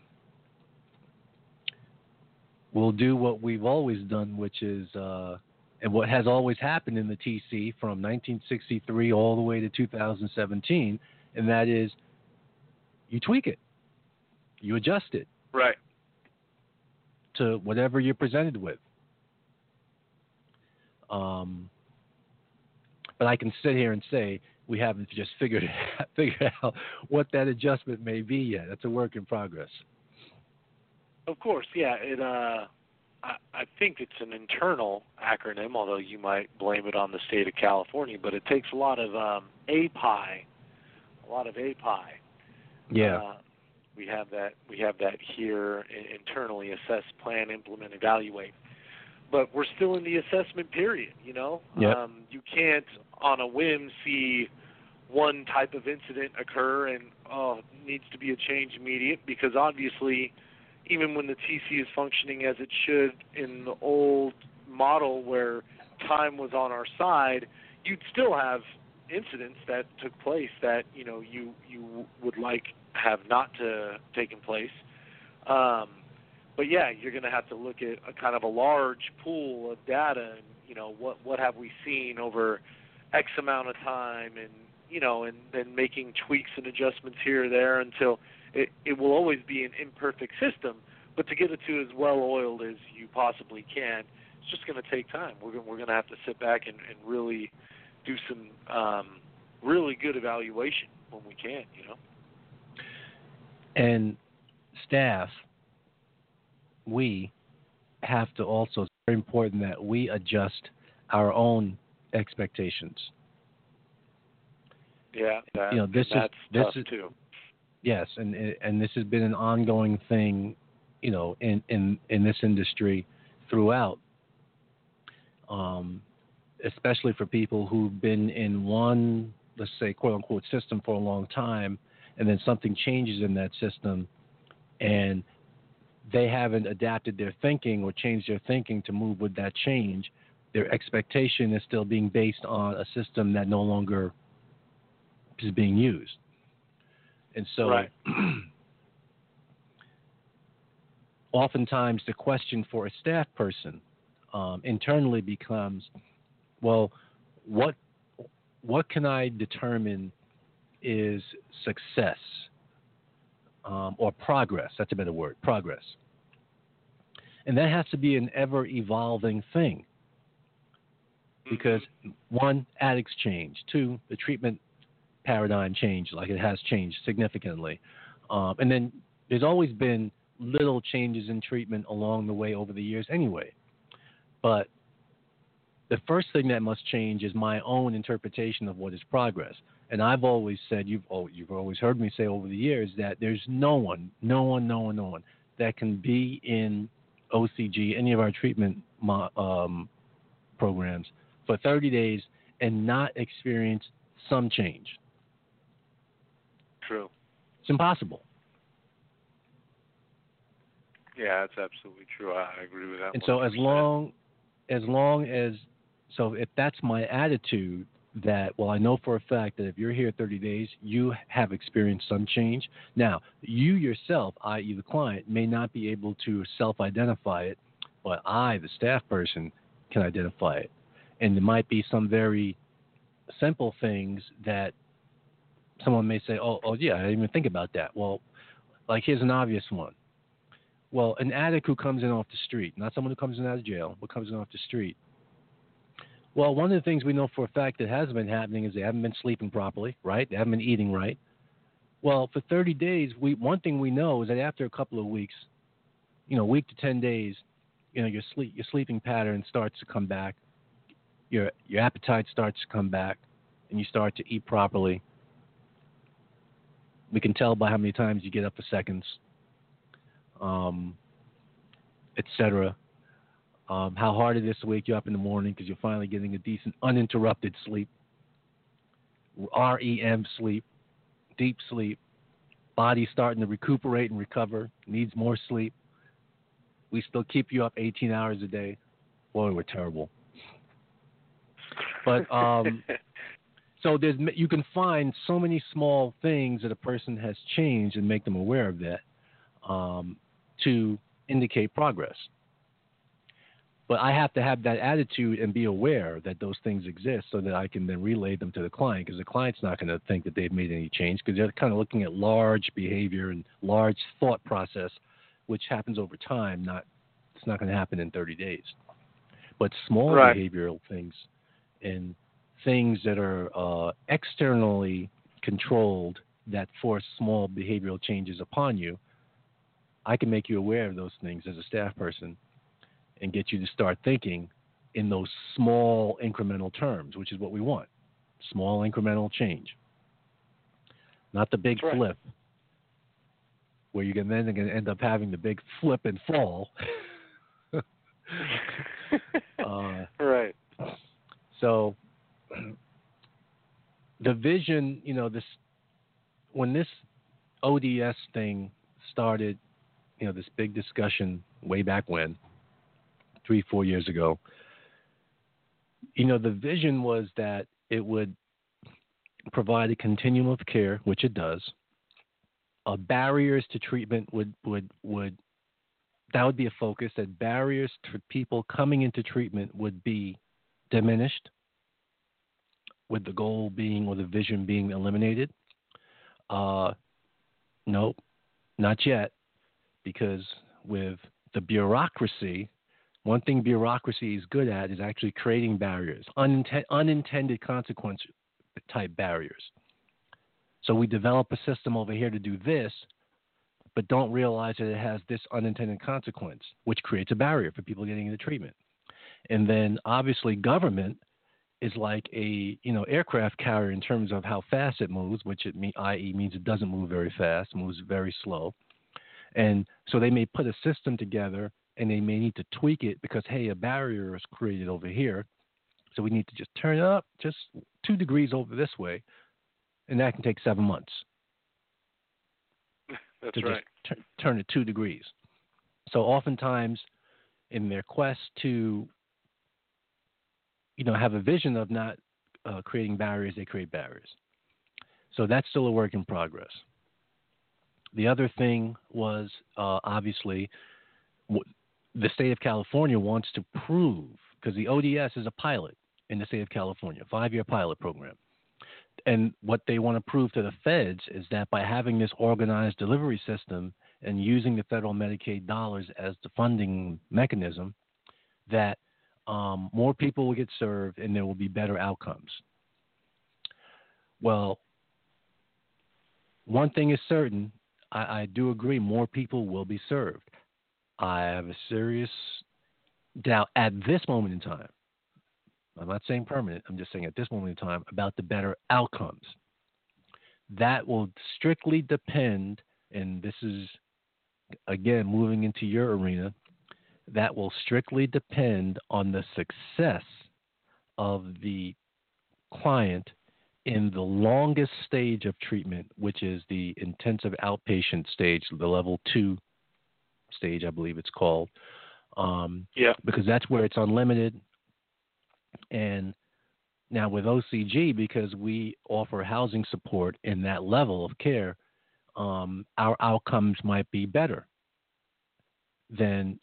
We'll do what we've always done, which is, uh, and what has always happened in the TC from 1963 all the way to 2017, and that is, you tweak it, you adjust it, right, to whatever you're presented with. Um, but I can sit here and say we haven't just figured out, figured out what that adjustment may be yet. That's a work in progress. Of course, yeah. It uh, I, I think it's an internal acronym, although you might blame it on the state of California. But it takes a lot of um, API, a lot of API. Yeah. Uh, we have that. We have that here internally: assess, plan, implement, evaluate but we're still in the assessment period. You know, yep. um, you can't on a whim see one type of incident occur and oh needs to be a change immediate because obviously even when the TC is functioning as it should in the old model where time was on our side, you'd still have incidents that took place that you know you you would like have not to taken place. Um, but yeah, you're going to have to look at a kind of a large pool of data and you know what what have we seen over X amount of time and you know and then making tweaks and adjustments here or there until it it will always be an imperfect system, but to get it to as well oiled as you possibly can, it's just going to take time. We're we're going to have to sit back and, and really do some um, really good evaluation when we can, you know. And staff we have to also, it's very important that we adjust our own expectations. Yeah, that, you know, this is this is too. Yes, and and this has been an ongoing thing, you know, in in in this industry throughout. Um, especially for people who've been in one, let's say, quote unquote, system for a long time, and then something changes in that system, and they haven't adapted their thinking or changed their thinking to move with that change, their expectation is still being based on a system that no longer is being used. And so, right. oftentimes, the question for a staff person um, internally becomes, well, what what can I determine is success um, or progress. That's a better word, progress. And that has to be an ever evolving thing. Because one, addicts change. Two, the treatment paradigm changed, like it has changed significantly. Um, and then there's always been little changes in treatment along the way over the years anyway. But the first thing that must change is my own interpretation of what is progress. And I've always said, you've oh, you've always heard me say over the years that there's no one, no one, no one, no one that can be in OCG, any of our treatment um, programs, for 30 days and not experience some change. True. It's impossible. Yeah, that's absolutely true. I agree with that. And 100%. so as long as long as so if that's my attitude that well I know for a fact that if you're here 30 days you have experienced some change. Now, you yourself, i.e. the client may not be able to self-identify it, but I the staff person can identify it. And there might be some very simple things that someone may say, "Oh, oh yeah, I didn't even think about that." Well, like here's an obvious one. Well, an addict who comes in off the street, not someone who comes in out of jail, but comes in off the street, Well, one of the things we know for a fact that has been happening is they haven't been sleeping properly, right? They haven't been eating right. Well, for 30 days, we one thing we know is that after a couple of weeks, you know, week to 10 days, you know, your sleep your sleeping pattern starts to come back. Your your appetite starts to come back and you start to eat properly. We can tell by how many times you get up for seconds, um, etc. Um, how hard it is to wake you up in the morning because you're finally getting a decent uninterrupted sleep. REM sleep, deep sleep. Body starting to recuperate and recover, needs more sleep. We still keep you up 18 hours a day. Boy, we're terrible. But um, so there's you can find so many small things that a person has changed and make them aware of that um, to indicate progress. But I have to have that attitude and be aware that those things exist so that I can then relay them to the client because the client's not going to think that they've made any change because they're kind of looking at large behavior and large thought process, which happens over time. Not it's not going to happen in 30 days. But small right. behavioral things and things that are uh, externally controlled that force small behavioral changes upon you, I can make you aware of those things as a staff person and get you to start thinking in those small incremental terms, which is what we want small incremental change. Not the big right. flip, where you're then going to end up having the big flip and fall. uh, right. So the vision, you know, this when this ODS thing started, you know, this big discussion way back when, three, four years ago, you know, the vision was that it would provide a continuum of care, which it does. Uh, barriers to treatment would would would that would be a focus. That barriers to people coming into treatment would be diminished with the goal being or the vision being eliminated? Uh, nope, not yet, because with the bureaucracy, one thing bureaucracy is good at is actually creating barriers, unintended, unintended consequence type barriers. So we develop a system over here to do this, but don't realize that it has this unintended consequence, which creates a barrier for people getting into treatment. And then obviously government is like a you know aircraft carrier in terms of how fast it moves, which it mean, i.e. means it doesn't move very fast, moves very slow, and so they may put a system together and they may need to tweak it because hey, a barrier is created over here, so we need to just turn it up just two degrees over this way, and that can take seven months. That's to right. just t- turn it two degrees. So oftentimes, in their quest to you know, have a vision of not uh, creating barriers, they create barriers. So that's still a work in progress. The other thing was uh, obviously w- the state of California wants to prove, because the ODS is a pilot in the state of California, five year pilot program. And what they want to prove to the feds is that by having this organized delivery system and using the federal Medicaid dollars as the funding mechanism, that um, more people will get served and there will be better outcomes. Well, one thing is certain I, I do agree more people will be served. I have a serious doubt at this moment in time. I'm not saying permanent, I'm just saying at this moment in time about the better outcomes. That will strictly depend, and this is again moving into your arena, that will strictly depend on the success of the client in the longest stage of treatment, which is the intensive outpatient stage, the level two stage, I believe it's called. Um, yeah. Because that's where it's unlimited. And now with OCG, because we offer housing support in that level of care, um, our outcomes might be better than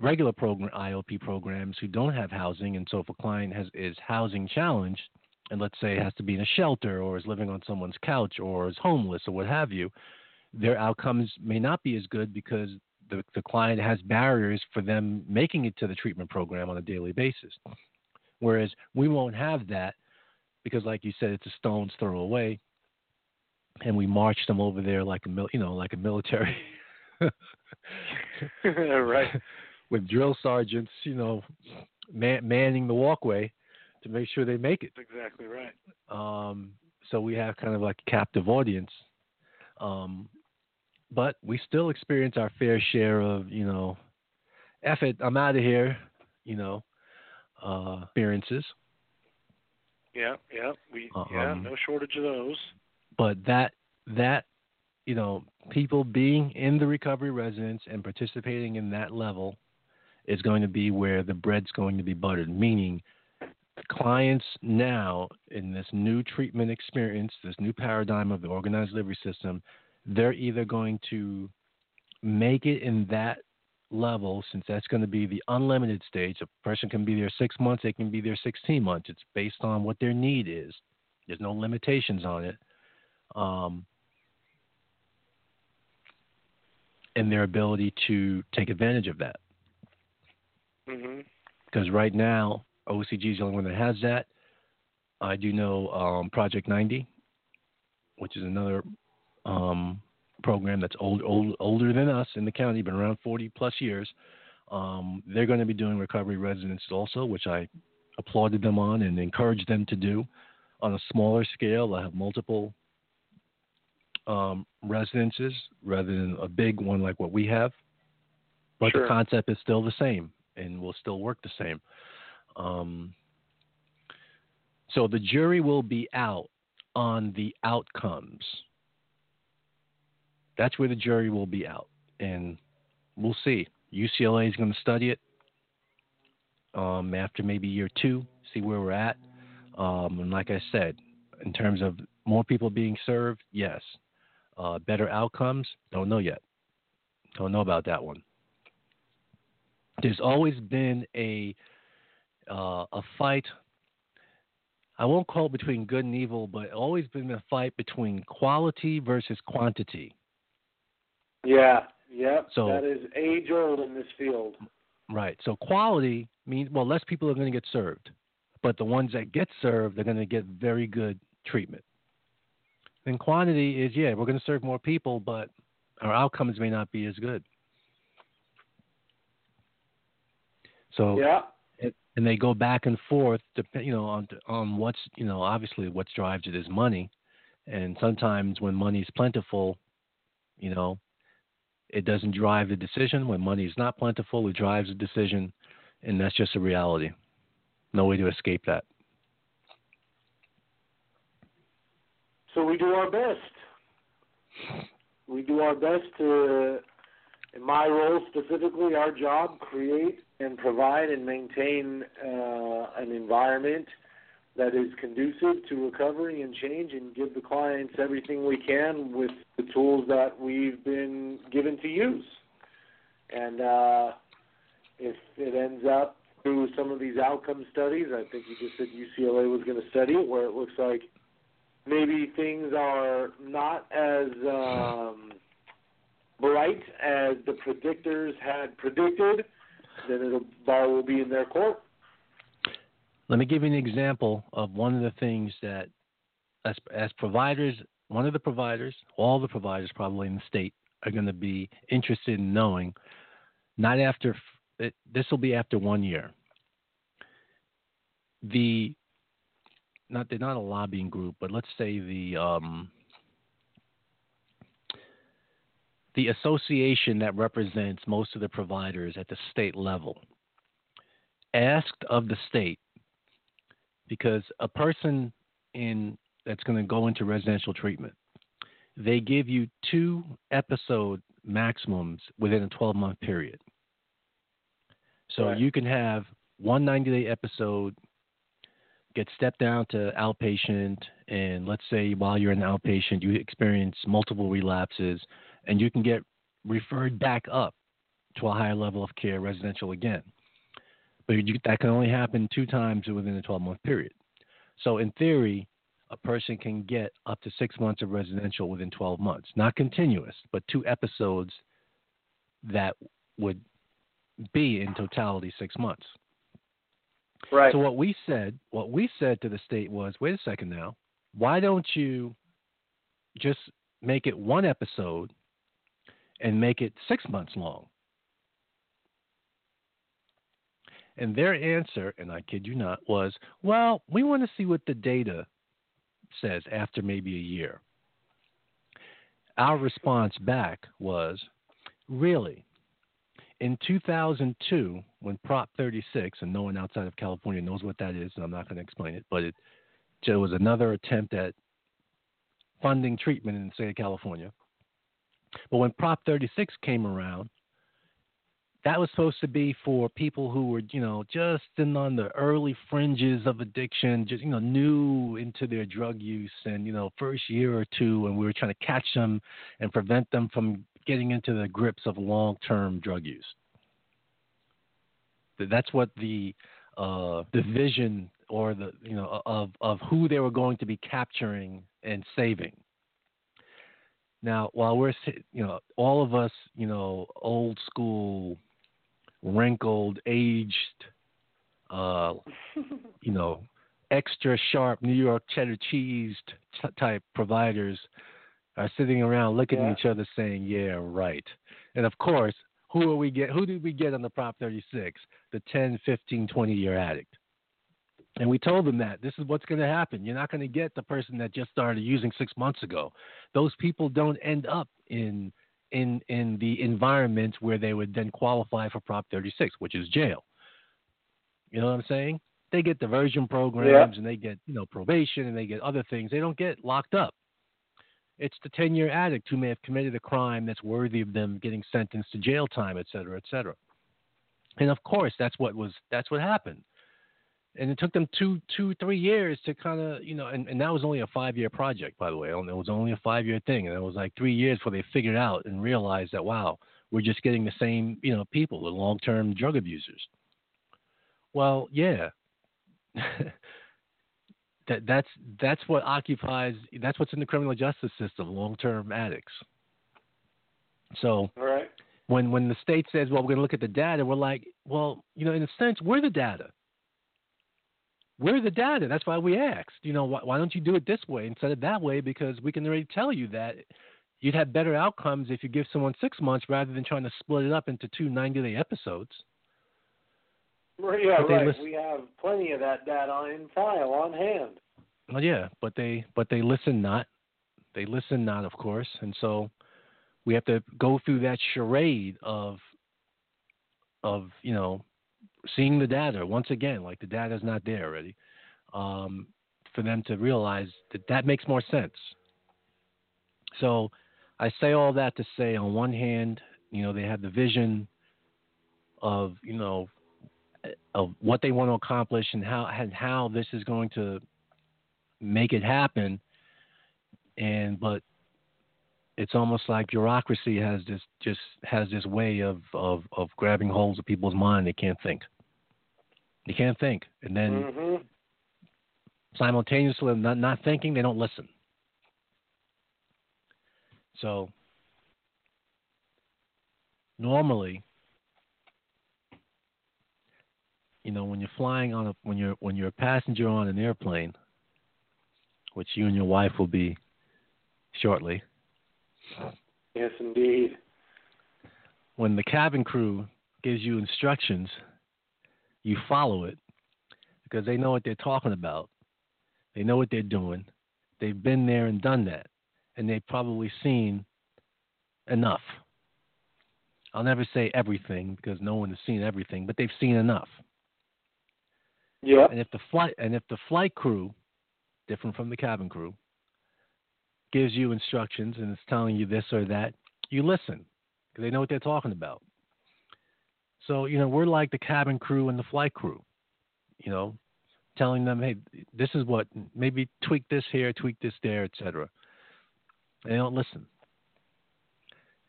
regular program IOP programs who don't have housing, and so if a client has is housing challenged, and let's say has to be in a shelter or is living on someone's couch or is homeless or what have you, their outcomes may not be as good because the, the client has barriers for them making it to the treatment program on a daily basis. Whereas we won't have that because, like you said, it's a stone's throw away, and we march them over there like a mil- you know like a military. right. With drill sergeants, you know, man- manning the walkway to make sure they make it. Exactly right. Um, so we have kind of like a captive audience. Um, but we still experience our fair share of, you know, F it, I'm out of here, you know, uh, experiences. Yeah, yeah. We yeah, Um, no shortage of those. But that that you know, people being in the recovery residence and participating in that level is going to be where the bread's going to be buttered, meaning clients now in this new treatment experience, this new paradigm of the organized delivery system, they're either going to make it in that level, since that's going to be the unlimited stage. A person can be there six months, they can be there 16 months. It's based on what their need is, there's no limitations on it. Um, and their ability to take advantage of that. Hmm because right now OCG is the only one that has that. I do know um, Project 90, which is another um, program that's old, old, older than us in the county, been around 40 plus years. Um, they're going to be doing recovery residences also, which I applauded them on and encouraged them to do on a smaller scale. I have multiple um, residences rather than a big one like what we have. But Sure. the concept is still the same and will still work the same. Um, so the jury will be out on the outcomes. That's where the jury will be out, and we'll see. UCLA is going to study it um, after maybe year two, see where we're at. Um, and like I said, in terms of more people being served, yes. Uh, better outcomes, don't know yet. Don't know about that one. There's always been a uh, a fight. I won't call it between good and evil, but always been a fight between quality versus quantity. Yeah, yeah. So- that is age old in this field. Right. So quality means well, less people are going to get served, but the ones that get served, they're going to get very good treatment. And quantity is yeah, we're going to serve more people, but our outcomes may not be as good. So Yeah. and- and they go back and forth, dep- you know, on on what's you know obviously what drives it is money, and sometimes when money is plentiful, you know, it doesn't drive the decision. When money is not plentiful, it drives the decision, and that's just a reality. No way to escape that. So we do our best. We do our best to, in my role specifically, our job, create and provide and maintain uh, an environment that is conducive to recovery and change and give the clients everything we can with the tools that we've been given to use. And uh, if it ends up through some of these outcome studies, I think you just said UCLA was going to study it, where it looks like maybe things are not as um, bright as the predictors had predicted, then it'll ball will be in their court. Let me give you an example of one of the things that, as, as providers, one of the providers, all the providers probably in the state are going to be interested in knowing. Not after this will be after one year. The not they're not a lobbying group, but let's say the um, the association that represents most of the providers at the state level asked of the state because a person in that's going to go into residential treatment they give you two episode maximums within a 12 month period so Right. you can have one 90 day episode get stepped down to outpatient and let's say while you're in outpatient you experience multiple relapses and you can get referred back up to a higher level of care residential again but you, that can only happen two times within a 12 month period. So, in theory, a person can get up to six months of residential within 12 months. Not continuous, but two episodes that would be in totality six months. Right. So what we said, what we said to the state was, wait a second now, why don't you just make it one episode and make it six months long? And their answer, and I kid you not, was, well, we want to see what the data says after maybe a year. Our response back was, really? In 2002, when Prop 36, and no one outside of California knows what that is, and I'm not going to explain it, but it, it was another attempt at funding treatment in the state of California. But when Prop 36 came around, that was supposed to be for people who were, you know, just in on the early fringes of addiction, just you know, new into their drug use, and you know, first year or two, and we were trying to catch them and prevent them from getting into the grips of long-term drug use. That's what the uh, the vision or the you know of of who they were going to be capturing and saving. Now, while we're you know all of us you know old school wrinkled, aged, uh, you know, extra sharp New York cheddar cheese t- type providers are sitting around looking yeah. at each other saying, "Yeah, right." And of course, who are we get? Who did we get on the Prop 36? The 10, 15, 20 year addict. And we told them that this is what's going to happen. You're not going to get the person that just started using six months ago. Those people don't end up in in in the environment where they would then qualify for Prop 36, which is jail. You know what I'm saying? They get diversion programs yeah. and they get you know probation and they get other things. They don't get locked up. It's the 10 year addict who may have committed a crime that's worthy of them getting sentenced to jail time, et cetera, et cetera. And of course, that's what was that's what happened and it took them two, two, three years to kind of, you know, and, and that was only a five year project, by the way. And it was only a five year thing, and it was like three years before they figured out and realized that wow, we're just getting the same, you know, people, the long term drug abusers. Well, yeah. that that's that's what occupies that's what's in the criminal justice system, long term addicts. So right. when when the state says, well, we're going to look at the data, we're like, well, you know, in a sense, we're the data we're the data. That's why we asked. You know, why, why, don't you do it this way instead of that way? Because we can already tell you that you'd have better outcomes if you give someone six months rather than trying to split it up into two 90 day episodes. Yeah, right. We have plenty of that data in file on hand. Well, yeah, but they but they listen not. They listen not, of course, and so we have to go through that charade of of you know seeing the data once again, like the data is not there already, um, for them to realize that that makes more sense. So I say all that to say, on one hand, you know, they have the vision of, you know, of what they want to accomplish and how and how this is going to make it happen. And but it's almost like bureaucracy has this just has this way of, of, of grabbing holds of people's mind. They can't think. They can't think, and then mm-hmm. simultaneously not not thinking, they don't listen. So normally, you know, when you're flying on a when you're when you're a passenger on an airplane, which you and your wife will be shortly Yes, indeed. When the cabin crew gives you instructions, you follow it because they know what they're talking about. They know what they're doing. They've been there and done that. And they've probably seen enough. I'll never say everything because no one has seen everything, but they've seen enough. Yeah. And if the flight and if the flight crew, different from the cabin crew, gives you instructions and is telling you this or that, you listen because they know what they're talking about. So, you know, we're like the cabin crew and the flight crew, you know, telling them, hey, this is what, maybe tweak this here, tweak this there, etc. They don't listen.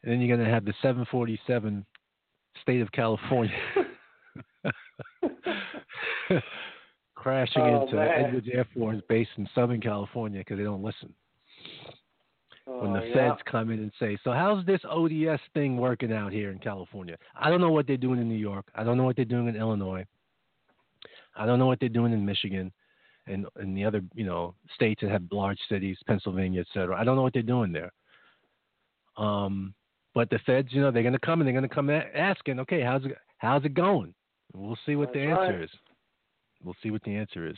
And then you're going to have the 747 state of California crashing oh, into man. Edwards Air Force Base in Southern California because they don't listen when the oh, feds come in and say, "So how's this ODS thing working out here in California?" I don't know what they're doing in New York. I don't know what they're doing in Illinois. I don't know what they're doing in Michigan and and the other you know states that have large cities, Pennsylvania, et cetera. I don't know what they're doing there. Um, but the feds, you know, they're going to come and they're going to come asking, okay, how's it how's it going? We'll see what That's the answer right. is. We'll see what the answer is.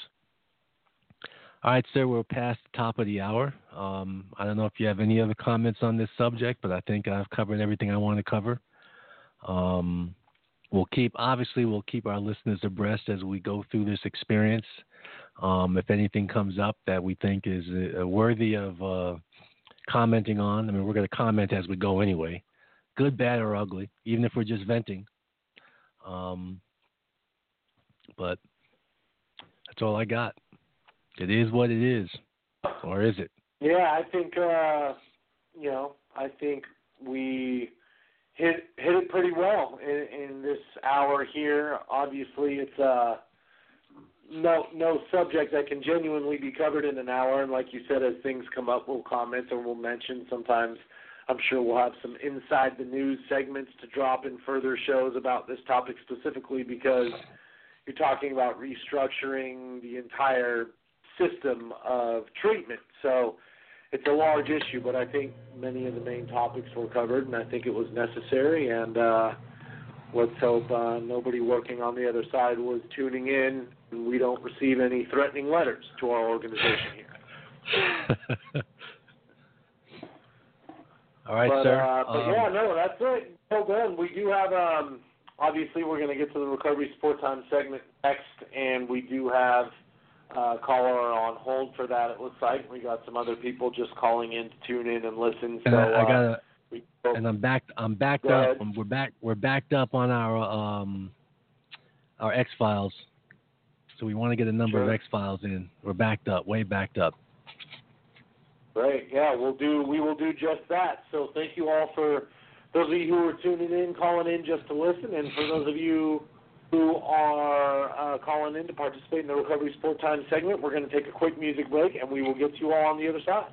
All right, sir, we're past the top of the hour. Um, I don't know if you have any other comments on this subject, but I think I've covered everything I want to cover. Um, we'll keep, obviously, we'll keep our listeners abreast as we go through this experience. Um, if anything comes up that we think is uh, worthy of uh, commenting on, I mean, we're going to comment as we go anyway, good, bad, or ugly, even if we're just venting. Um, but that's all I got. It is what it is, or is it? Yeah, I think uh, you know, I think we hit hit it pretty well in, in this hour here. Obviously, it's uh no no subject that can genuinely be covered in an hour. And like you said, as things come up, we'll comment or we'll mention. Sometimes I'm sure we'll have some inside the news segments to drop in further shows about this topic specifically because you're talking about restructuring the entire system of treatment. So it's a large issue, but I think many of the main topics were covered, and I think it was necessary. And uh, let's hope uh, nobody working on the other side was tuning in, and we don't receive any threatening letters to our organization here. all right, but, sir. Uh, but Um, yeah, no, that's it. Well done. We do have um, obviously we're going to get to the recovery support time segment next, and we do have uh, caller on hold for that. It looks like we got some other people just calling in to tune in and listen. and so I, I uh, gotta, we, and I'm back. I'm backed up. ahead. We're back. We're backed up on our um, our X files. So we want to get a number of X files in. We're backed up, way backed up. Great. Yeah, we'll do. We will do just that. So thank you all for those of you who are tuning in, calling in just to listen, and for those of you who are uh, calling in to participate in the recovery support time segment, we're going to take a quick music break, and we will get you all on the other side.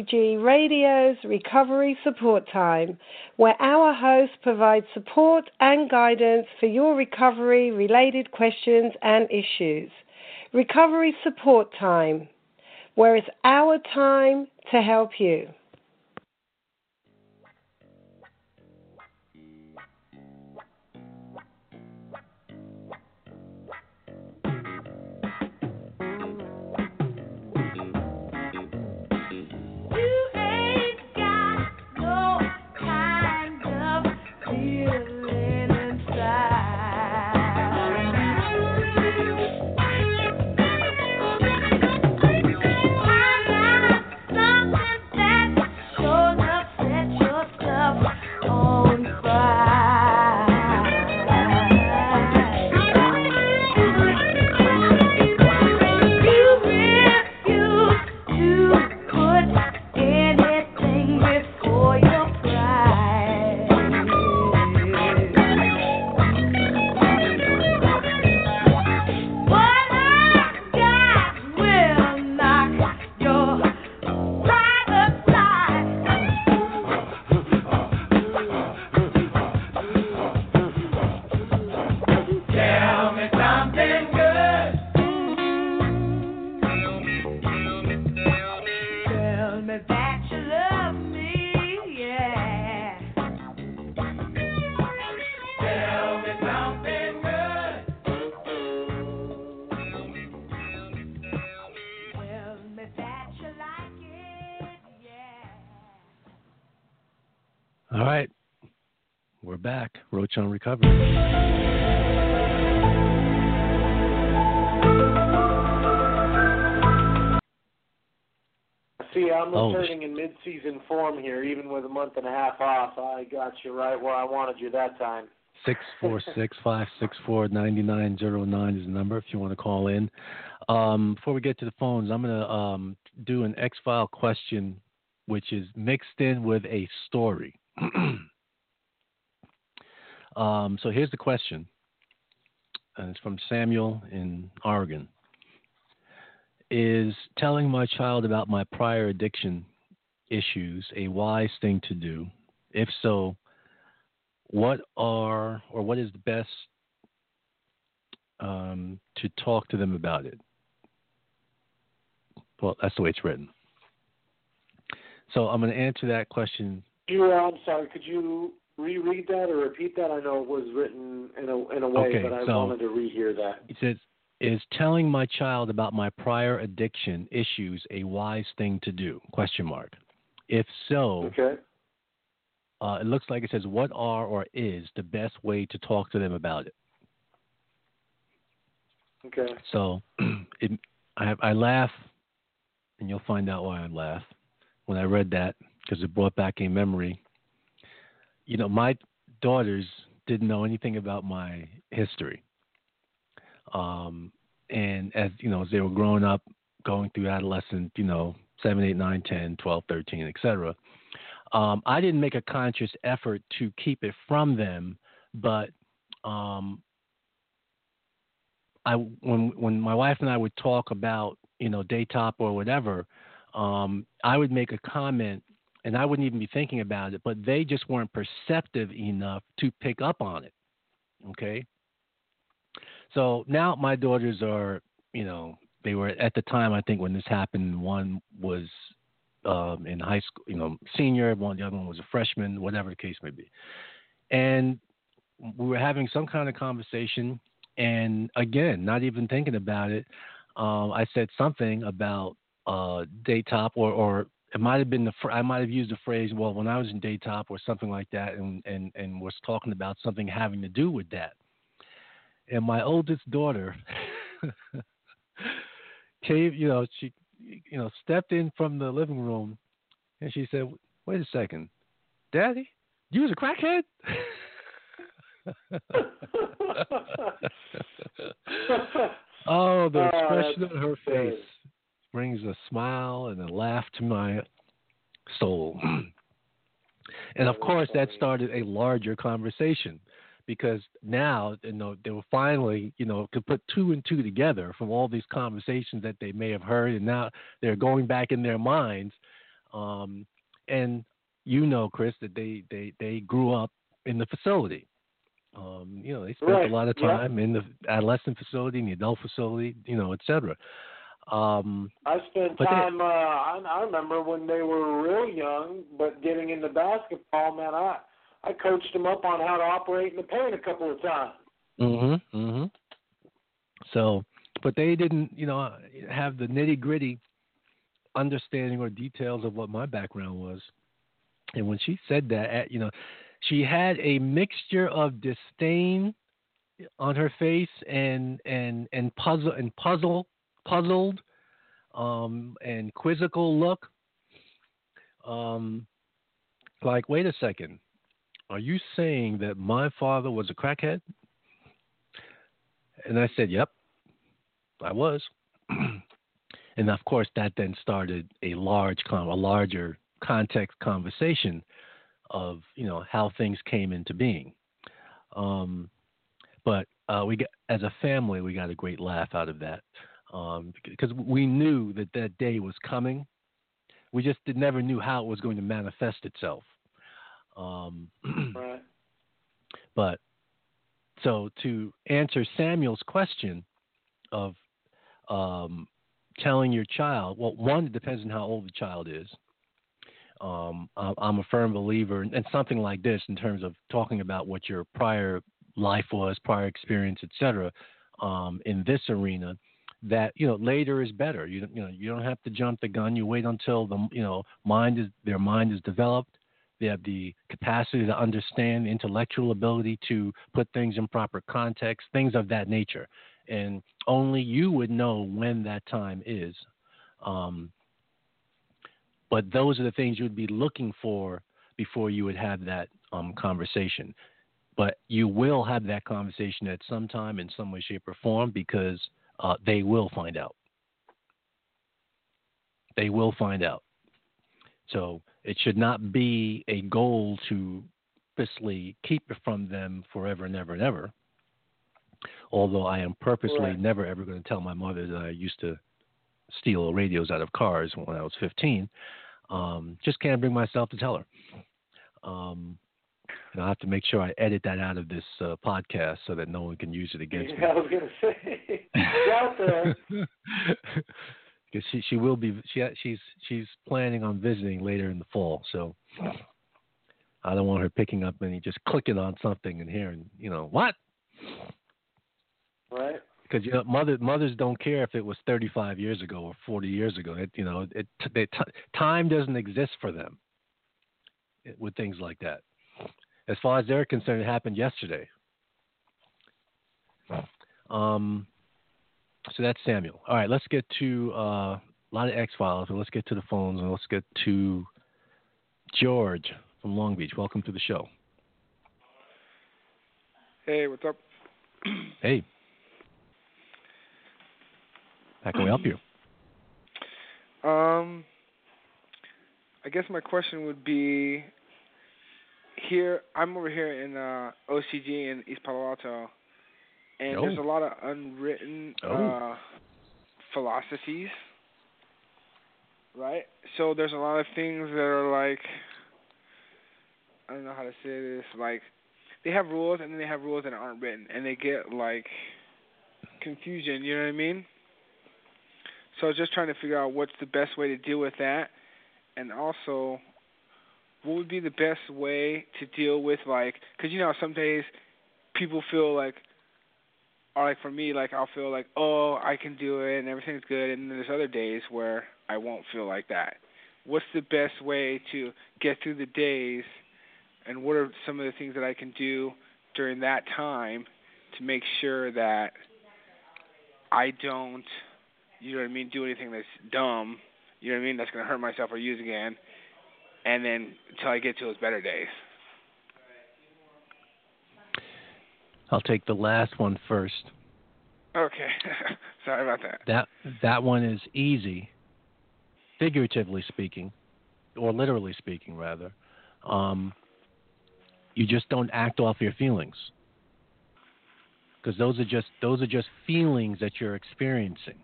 OCG Radio's Recovery Support Time, where our host provides support and guidance for your recovery related questions and issues. Recovery Support Time, where it's our time to help. You On recovery. See, I'm Oh. returning in mid-season form here, even with a month and a half off. I got you right where I wanted you that time. Six four six five six four ninety nine zero nine is the number if you want to call in. Um, before we get to the phones, I'm gonna um, do an X file question, which is mixed in with a story. um, so here's the question, and it's from Samuel in Oregon. Is telling my child about my prior addiction issues a wise thing to do? If so, what are or what is the best um, to talk to them about it? Well, that's the way it's written. So I'm going to answer that question. You, I'm sorry. Could you reread that or repeat that? I know it was written in a in a way, Okay, but I so- wanted to rehear that. It says, "Is telling my child about my prior addiction issues a wise thing to do?" Question mark. If so, Okay. uh, it looks like it says, "What are or is the best way to talk to them about it?" Okay. So it, I, I laugh, and you'll find out why I laugh when I read that because it brought back a memory. You know, my daughters didn't know anything about my history. Um, and as you know, as they were growing up, going through adolescent, you know, 7, 8, 9, 10, 12, 13, etc. Um, I didn't make a conscious effort to keep it from them, but um, I when when my wife and I would talk about you know daytop or whatever, um, I would make a comment and I wouldn't even be thinking about it, but they just weren't perceptive enough to pick up on it. Okay. So now my daughters are, you know, they were at the time I think when this happened. One was um, in high school, you know, senior. One, the other one was a freshman, whatever the case may be. And we were having some kind of conversation, and again, not even thinking about it, um, I said something about uh, daytop, or or it might have been the fr- I might have used the phrase, well, when I was in daytop or something like that, and and and was talking about something having to do with that. And my oldest daughter came, you know, she, you know, stepped in from the living room, and she said, "Wait a second, Daddy, you was a crackhead." oh, the Oh, expression on her face brings a smile and a laugh to my soul. and of course, that started a larger conversation because now you know they were finally you know could put two and two together from all these conversations that they may have heard, and now they're going back in their minds. Um, and you know, Chris, that they they they grew up in the facility. Um, you know, they spent Right, a lot of yeah. time in the adolescent facility, in the adult facility, you know, et cetera. Um, I spent But they- time. uh, I, I remember when they were real young, but getting into basketball, man. I I coached them up on how to operate in the paint a couple of times. Mhm. Mhm. So, but they didn't, you know, have the nitty gritty understanding or details of what my background was. And when she said that, at- you know, she had a mixture of disdain on her face and and and puzzle and puzzle puzzled um and quizzical look. Um like wait a second. Are you saying that my father was a crackhead? And i said yep i was. And of course that then started a large a larger context conversation of you know how things came into being. Um but uh, we got, as a family, we got a great laugh out of that um, because we knew that that day was coming. We just did, never knew how it was going to manifest itself. Um, Right. but so to answer Samuel's question of um, telling your child, well, one, it depends on how old the child is. Um, I- I'm a firm believer in, in something like this in terms of talking about what your prior life was, prior experience, etc. Um, in this arena, that you know later is better. You you know you don't have to jump the gun. You wait until the you know mind is their mind is developed. They have the capacity to understand, the intellectual ability to put things in proper context, things of that nature. And only you would know when that time is. Um, but those are the things you would be looking for before you would have that um, conversation. But you will have that conversation at some time in some way, shape, or form because uh, they will find out. They will find out. So it should not be a goal to purposely keep it from them forever and ever and ever. Although I am purposely Right. never ever going to tell my mother that I used to steal radios out of cars when I was 15. Um, just can't bring myself to tell her. Um, and I'll have to make sure I edit that out of this uh, podcast so that no one can use it against me. I was gonna say, it's out there. because she she will be she she's she's planning on visiting later in the fall. So I don't want her picking up and just clicking on something and hearing you know what Right. because you know mother mothers don't care if it was 35 years ago or 40 years ago. It you know it, they, t- time doesn't exist for them with things like that. As far as they're concerned, it happened yesterday. Um, so that's Samuel. All right, let's get to uh, a lot of X Files, and let's get to the phones, and let's get to George from Long Beach. Welcome to the show. Hey, what's up? Hey, how can we help you? Um, I guess my question would be here. I'm over here in uh, OCG in East Palo Alto, and Oh. there's a lot of unwritten Oh. uh, philosophies, right? So there's a lot of things that are like I don't know how to say this. Like they have rules, and then they have rules that aren't written, and they get like confusion. You know what I mean? So I was just trying to figure out what's the best way to deal with that, and also what would be the best way to deal with like, because you know some days people feel like, or like for me, like I'll feel like, oh, I can do it and everything's good, and then there's other days where I won't feel like that. What's the best way to get through the days, and what are some of the things that I can do during that time to make sure that I don't you know what I mean, do anything that's dumb, you know what I mean, that's gonna hurt myself or use again, and then until I get to those better days. I'll take the last one first. Okay, sorry about that. That that one is easy, figuratively speaking, or literally speaking, rather. Um, you just don't act off your feelings. because those are just those are just feelings that you're experiencing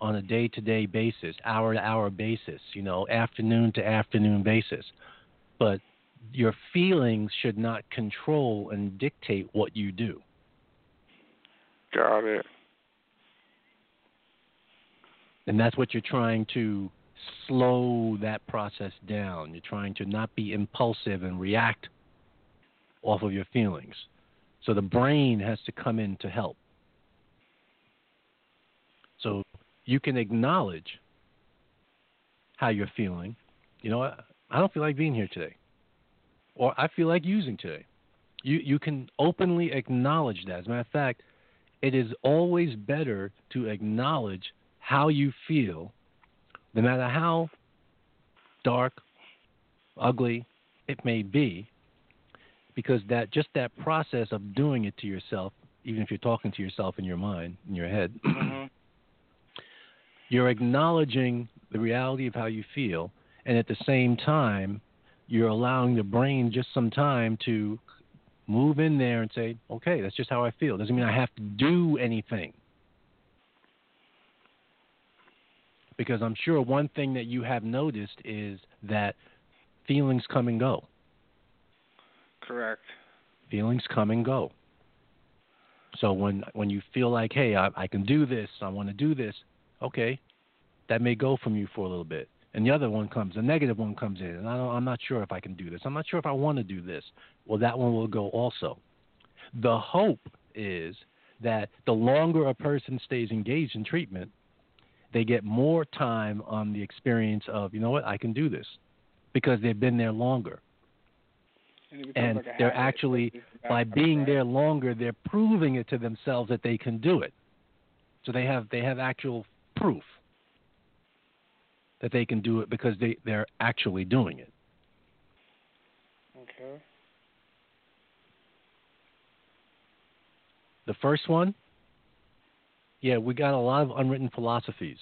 on a day-to-day basis, hour-to-hour basis, you know, afternoon to afternoon basis. But your feelings should not control and dictate what you do. Got it. And that's what you're trying to slow that process down. You're trying to not be impulsive and react off of your feelings. So the brain has to come in to help. So you can acknowledge how you're feeling. You know, I don't feel like being here today, or I feel like using today. You you can openly acknowledge that. As a matter of fact, it is always better to acknowledge how you feel, no matter how dark, ugly it may be, because that just that process of doing it to yourself, even if you're talking to yourself in your mind, in your head, Mm-hmm. You're acknowledging the reality of how you feel, and at the same time, you're allowing the brain just some time to move in there and say, okay, that's just how I feel. Doesn't mean I have to do anything. Because I'm sure one thing that you have noticed is that feelings come and go. Correct. Feelings come and go. So when when you feel like, hey, I, I can do this, I want to do this, okay, that may go from you for a little bit. And the other one comes, the negative one comes in, and I don't, I'm not sure if I can do this. I'm not sure if I want to do this. Well, that one will go also. The hope is that the longer a person stays engaged in treatment, they get more time on the experience of, you know what, I can do this, because they've been there longer. And, And like they're habit. actually, by being there longer, they're proving it to themselves that they can do it. So they have they have actual proof that they can do it because they they're actually doing it. Okay. The first one, yeah, we got a lot of unwritten philosophies.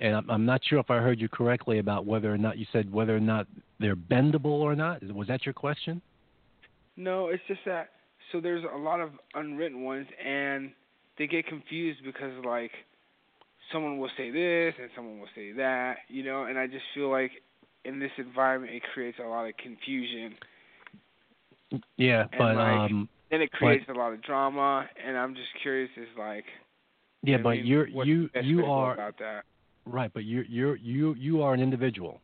And I'm, I'm not sure if I heard you correctly about whether or not you said whether or not they're bendable or not. Was that your question? No, it's just that so there's a lot of unwritten ones and they get confused because like someone will say this and someone will say that, you know, and I just feel like in this environment it creates a lot of confusion. Yeah, And, but like, um, Then it creates a lot of drama and I'm just curious is like yeah, I but mean, you're you you are about that. Right, but you're you're you you are an individual.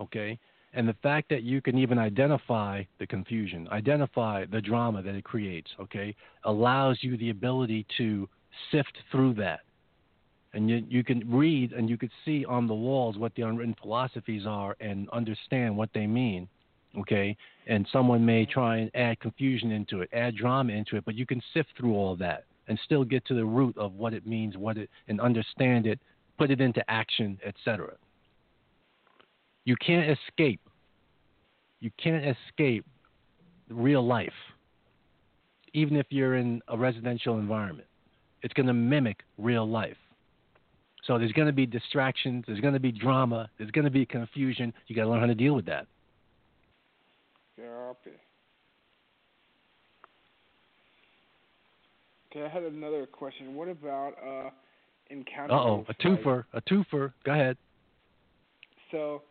Okay? And the fact that you can even identify the confusion, identify the drama that it creates, okay, allows you the ability to sift through that. And you you can read and you can see on the walls what the unwritten philosophies are and understand what they mean. Okay? And someone may try and add confusion into it, add drama into it, but you can sift through all that and still get to the root of what it means, what it and understand it, put it into action, etc. You can't escape. You can't escape real life. Even if you're in a residential environment, it's going to mimic real life. So there's going to be distractions, there's going to be drama, there's going to be confusion. You got to learn how to deal with that. Therapy. Okay, I had another question. What about uh encounter? Uh oh, a like- twofer, a twofer. Go ahead. So,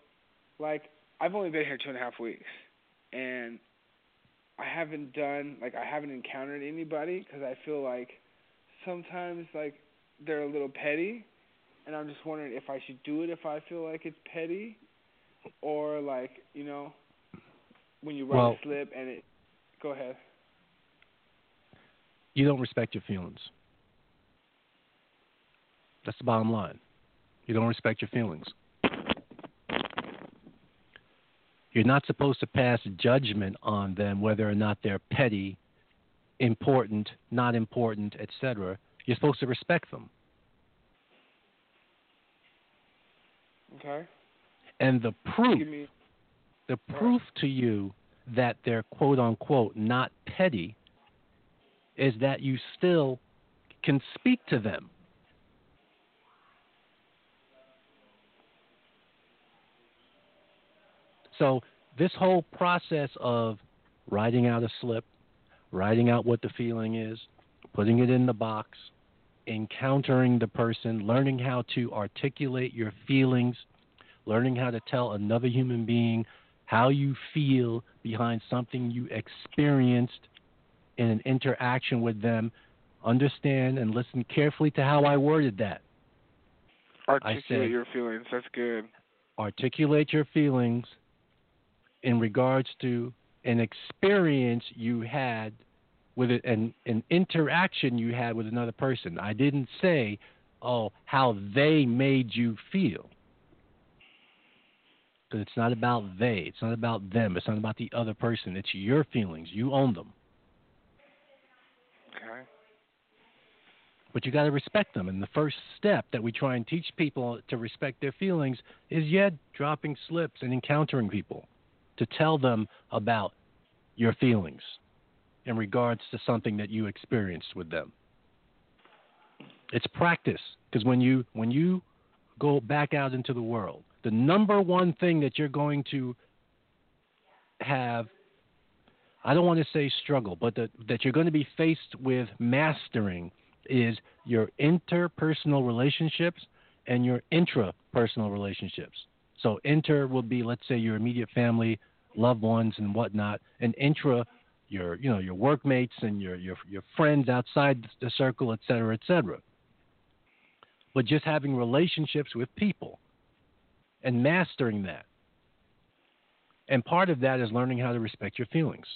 like, I've only been here two and a half weeks, and I haven't done like I haven't encountered anybody because I feel like sometimes like they're a little petty, and I'm just wondering if I should do it if I feel like it's petty, or like you know, when you write Well- a slip and it. Go ahead. You don't respect your feelings. That's the bottom line. You don't respect your feelings. You're not supposed to pass judgment on them whether or not they're petty, important, not important, etc. You're supposed to respect them. Okay. And the proof me. the proof to you that they're quote unquote not petty is that you still can speak to them. So, this whole process of writing out a slip, writing out what the feeling is, putting it in the box, encountering the person, learning how to articulate your feelings, learning how to tell another human being how you feel behind something you experienced in an interaction with them. Understand and listen carefully to how I worded that. Articulate said- your feelings. That's good. Articulate your feelings in regards to an experience you had with it and an interaction you had with another person. I didn't say, oh, how they made you feel. Because it's not about they. It's not about them. It's not about the other person. It's your feelings. You own them. Okay. But you got to respect them. And the first step that we try and teach people to respect their feelings is, yeah, dropping slips and encountering people to tell them about your feelings in regards to something that you experienced with them. It's practice because when you when you go back out into the world, the number one thing that you're going to have I don't want to say struggle, but that that you're going to be faced with mastering is your interpersonal relationships and your intrapersonal relationships. So inter will be let's say your immediate family, loved ones and whatnot, and intra your you know your workmates and your your your friends outside the circle, et cetera, et cetera. But just having relationships with people and mastering that. And part of that is learning how to respect your feelings.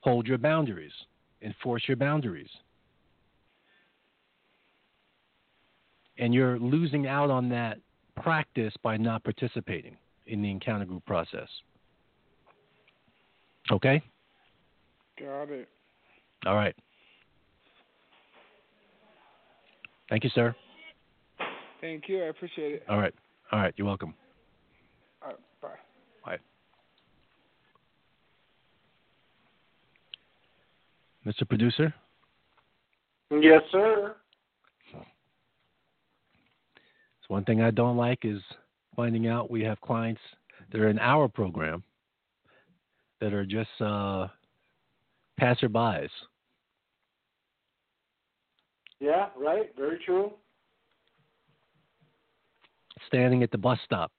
Hold your boundaries, enforce your boundaries. And you're losing out on that practice by not participating in the encounter group process. Okay? Got it. All right. Thank you, sir. Thank you. I appreciate it. All right. All right. You're welcome. All right, bye. Bye. Mr. Producer? Yes, sir. So one thing I don't like is finding out we have clients that are in our program that are just uh, passerbys. Yeah, right. Very true. standing at the bus stop,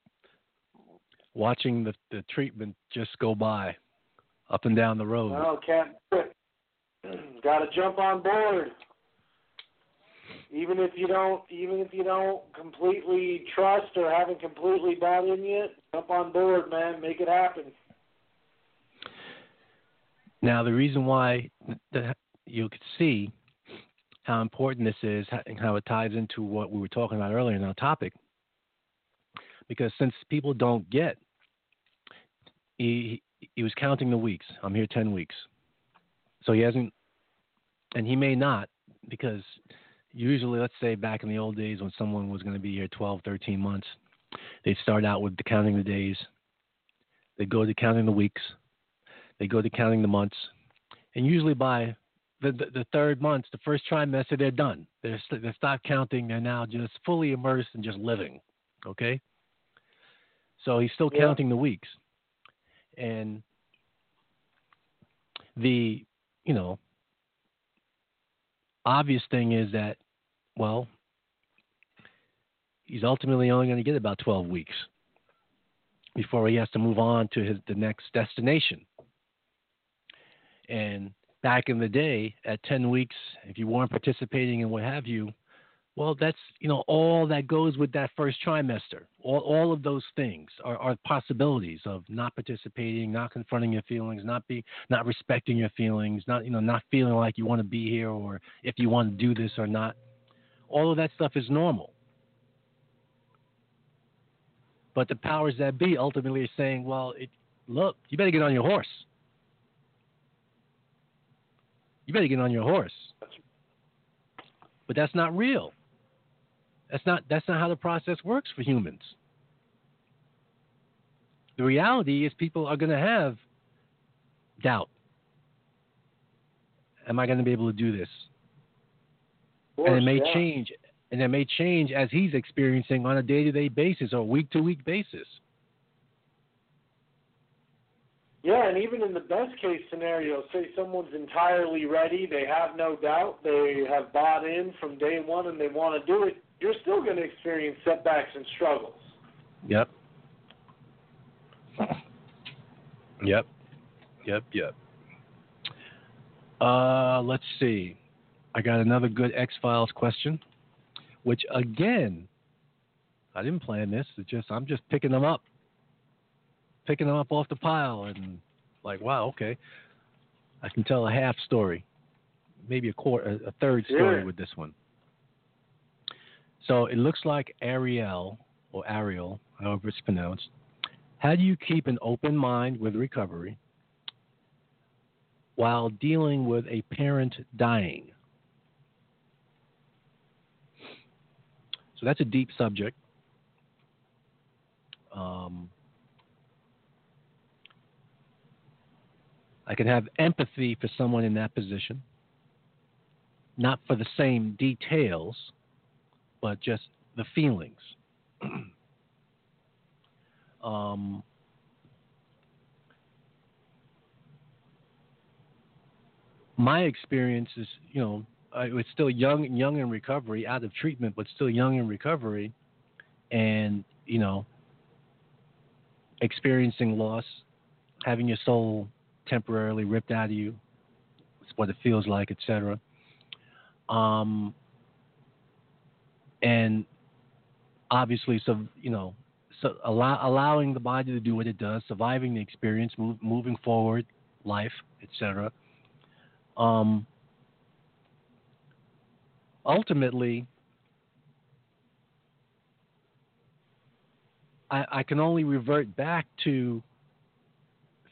watching the, the treatment just go by up and down the road. No, can't. Got to jump on board. Even if you don't, even if you don't completely trust or haven't completely bought in yet, jump on board, man. Make it happen. Now, the reason why you could see how important this is and how it ties into what we were talking about earlier in our topic, because since people don't get, he he was counting the weeks. I'm here ten weeks, so he hasn't, and he may not because usually, let's say back in the old days when someone was going to be here 12, 13 months, they'd start out with the counting the days, they'd go to counting the weeks, they go to counting the months, and usually by the, the, the third month, the first trimester, they're done. They're they stop counting. They're now just fully immersed and just living. Okay. So he's still Yeah. counting the weeks, and the you know obvious thing is that well he's ultimately only going to get about 12 weeks before he has to move on to his the next destination. And back in the day at 10 weeks if you weren't participating and what have you well that's you know all that goes with that first trimester. All, all of those things are, are possibilities of not participating not confronting your feelings not be not respecting your feelings not you know not feeling like you want to be here or if you want to do this or not all of that stuff is normal but the powers that be ultimately are saying well it, look you better get on your horse you better get on your horse. But that's not real. That's not that's not how the process works for humans. The reality is people are going to have doubt. Am I going to be able to do this? Of and it may yeah. change and it may change as he's experiencing on a day-to-day basis or week-to-week basis. Yeah, and even in the best case scenario, say someone's entirely ready, they have no doubt, they have bought in from day one and they want to do it, you're still going to experience setbacks and struggles. Yep. Yep. Yep. Yep. Uh, let's see. I got another good X Files question, which again, I didn't plan this. It's just I'm just picking them up, picking them up off the pile, and like, wow, okay, I can tell a half story, maybe a quarter, a third story Yeah. with this one. So it looks like Ariel or Ariel, however it's pronounced. How do you keep an open mind with recovery while dealing with a parent dying? So that's a deep subject. Um, I can have empathy for someone in that position, not for the same details, but just the feelings. um, my experience is, you know, I was still young, young in recovery, out of treatment, but still young in recovery, and you know, experiencing loss, having your soul temporarily ripped out of you, it's what it feels like, etc. Um, and obviously, so you know, so allow, allowing the body to do what it does, surviving the experience, move, moving forward, life, etc. Um, ultimately, I, I can only revert back to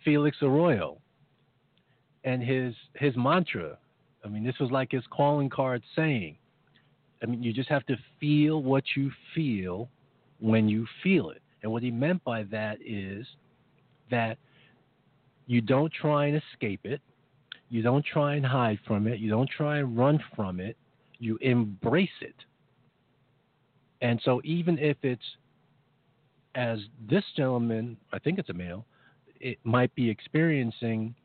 Felix Arroyo and his his mantra. I mean, this was like his calling card saying. I mean, you just have to feel what you feel when you feel it. And what he meant by that is that you don't try and escape it. You don't try and hide from it. You don't try and run from it. You embrace it. And so, even if it's as this gentleman, I think it's a male, it might be experiencing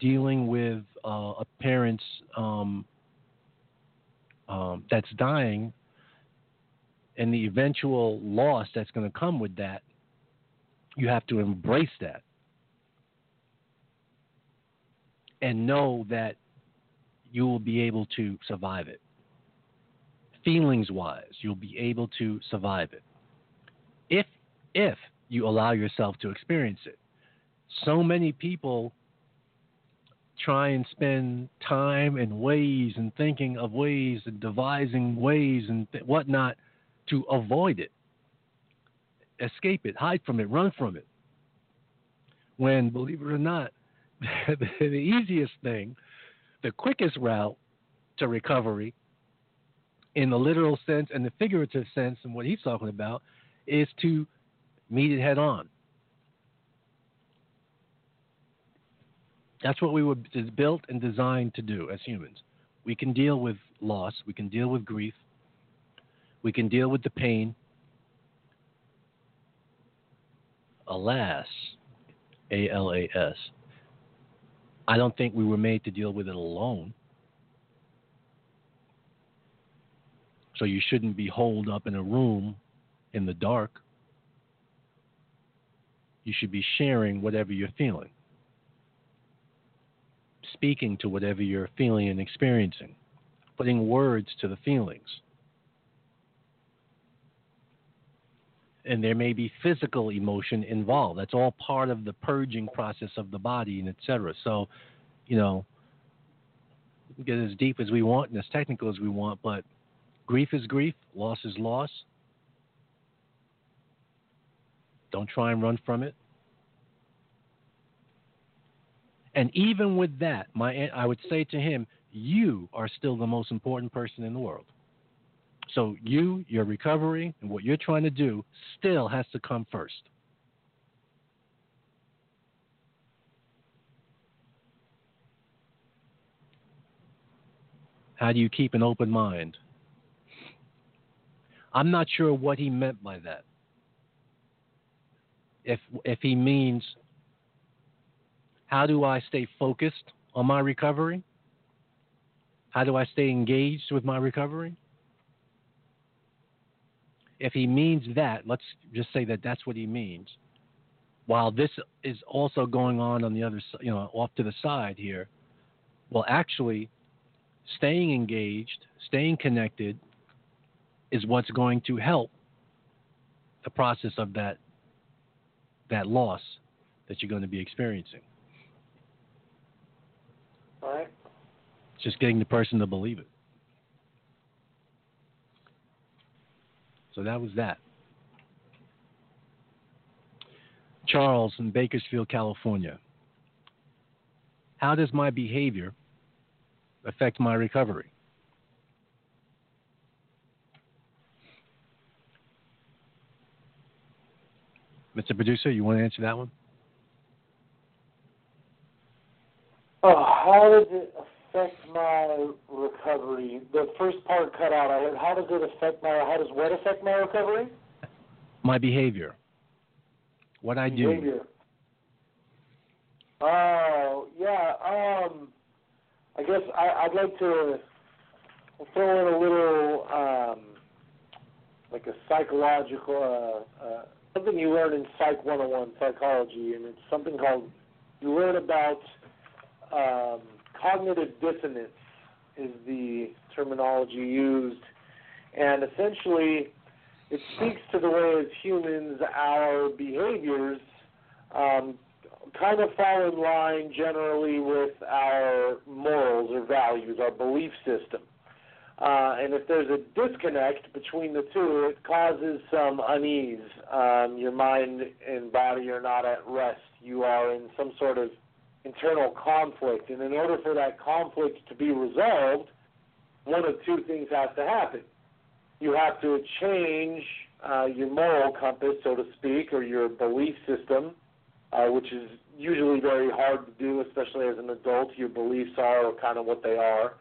dealing with uh, a parent's um, um, that's dying and the eventual loss that's going to come with that, you have to embrace that and know that you will be able to survive it. Feelings wise, you'll be able to survive it. If if you allow yourself to experience it. So many people try and spend time and ways and thinking of ways and devising ways and th- whatnot to avoid it, escape it, hide from it, run from it. When, believe it or not, the easiest thing, the quickest route to recovery, in the literal sense and the figurative sense, and what he's talking about, is to meet it head on. That's what we were built and designed to do as humans. We can deal with loss, we can deal with grief, we can deal with the pain. Alas, A L A S. I don't think we were made to deal with it alone. So you shouldn't be holed up in a room in the dark. You should be sharing whatever you're feeling, speaking to whatever you're feeling and experiencing, putting words to the feelings. And there may be physical emotion involved. That's all part of the purging process of the body and et cetera. So, you know, get as deep as we want and as technical as we want, but grief is grief, loss is loss. Don't try and run from it. And even with that, my I would say to him, you are still the most important person in the world. So you, your recovery, and what you're trying to do still has to come first. How do you keep an open mind? I'm not sure what he meant by that. If if he means How do I stay focused on my recovery? How do I stay engaged with my recovery? If he means that, let's just say that that's what he means. While this is also going on on the other, you know, off to the side here, well, actually, staying engaged, staying connected, is what's going to help the process of that that loss that you're going to be experiencing. All right. It's just getting the person to believe it. So that was that. Charles in Bakersfield, California. How does my behavior affect my recovery? Mr. Producer, you want to answer that one? Oh, how does it affect my recovery? The first part cut out. I heard, how does it affect my? How does what affect my recovery? My behavior. What I do. Behavior. Oh, yeah. Um, I guess I, I'd like to throw in a little, um, like a psychological, uh, uh, something you learn in Psych 101 psychology, and it's something called you learn about um, cognitive dissonance is the terminology used, and essentially it speaks to the way as humans our behaviors um, kind of fall in line generally with our morals or values, our belief system. Uh, and if there's a disconnect between the two, it causes some unease. Um, your mind and body are not at rest. You are in some sort of internal conflict. And in order for that conflict to be resolved, one of two things has to happen. You have to change uh, your moral compass, so to speak, or your belief system, uh, which is usually very hard to do, especially as an adult. Your beliefs are kind of what they are.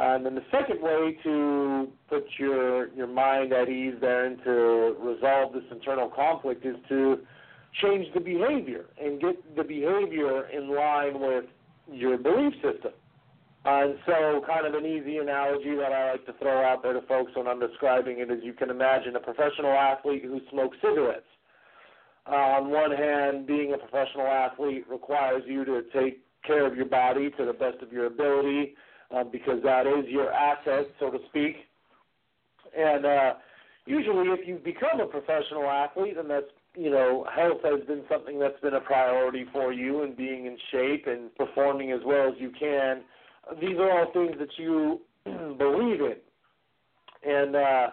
And then the second way to put your your mind at ease there and to resolve this internal conflict is to change the behavior and get the behavior in line with your belief system. Uh, and so, kind of an easy analogy that I like to throw out there to folks when I'm describing it is you can imagine a professional athlete who smokes cigarettes. Uh, on one hand, being a professional athlete requires you to take care of your body to the best of your ability uh, because that is your asset, so to speak. And uh, usually, if you become a professional athlete, and that's you know, health has been something that's been a priority for you, and being in shape and performing as well as you can. These are all things that you believe in, and uh,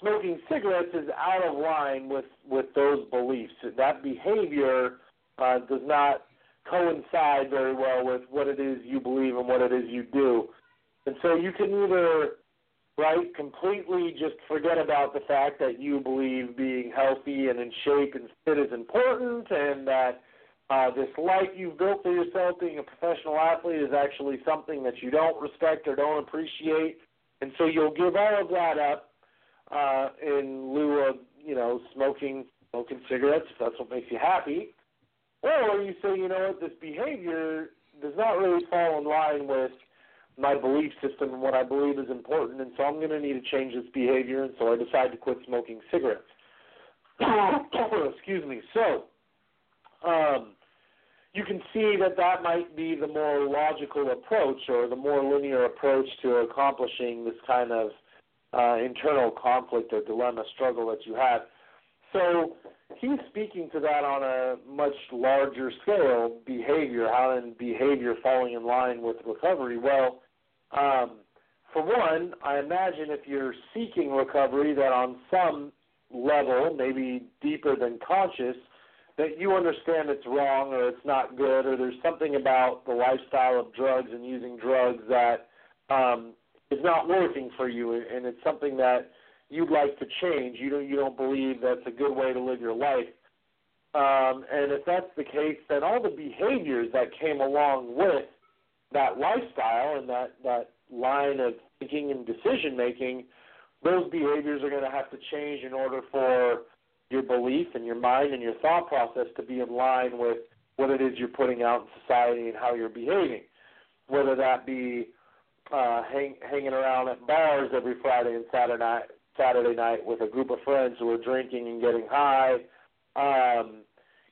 smoking cigarettes is out of line with with those beliefs. That behavior uh, does not coincide very well with what it is you believe and what it is you do. And so you can either, right, completely just forget about the fact that you believe being healthy and in shape and fit is important and that uh, this life you've built for yourself being a professional athlete is actually something that you don't respect or don't appreciate. And so you'll give all of that up uh, in lieu of, you know, smoking smoking cigarettes if that's what makes you happy. Or you say, you know what, this behavior does not really fall in line with my belief system and what I believe is important, and so I'm going to need to change this behavior, and so I decide to quit smoking cigarettes. Excuse me. So, um, you can see that that might be the more logical approach or the more linear approach to accomplishing this kind of uh, internal conflict or dilemma struggle that you have. So he's speaking to that on a much larger scale, behavior, how in behavior falling in line with recovery. Well, um, for one, I imagine if you're seeking recovery, that on some level, maybe deeper than conscious, that you understand it's wrong or it's not good or there's something about the lifestyle of drugs and using drugs that um, is not working for you, and it's something that you'd like to change. You don't you don't believe that's a good way to live your life. Um, and if that's the case, then all the behaviors that came along with that lifestyle and that that line of thinking and decision making, those behaviors are going to have to change in order for your belief and your mind and your thought process to be in line with what it is you're putting out in society and how you're behaving, whether that be uh, hang, hanging around at bars every Friday and Saturday night, Saturday night with a group of friends who are drinking and getting high. Um,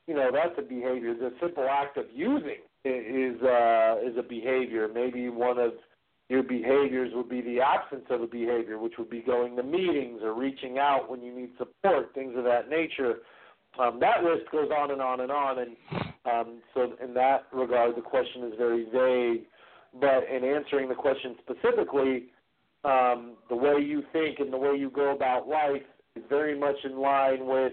you know, that's a behavior. The simple act of using is uh, is a behavior. Maybe one of your behaviors would be the absence of a behavior, which would be going to meetings or reaching out when you need support, things of that nature. Um, that list goes on and on and on, and um, so in that regard, the question is very vague. But in answering the question specifically, um, the way you think and the way you go about life is very much in line with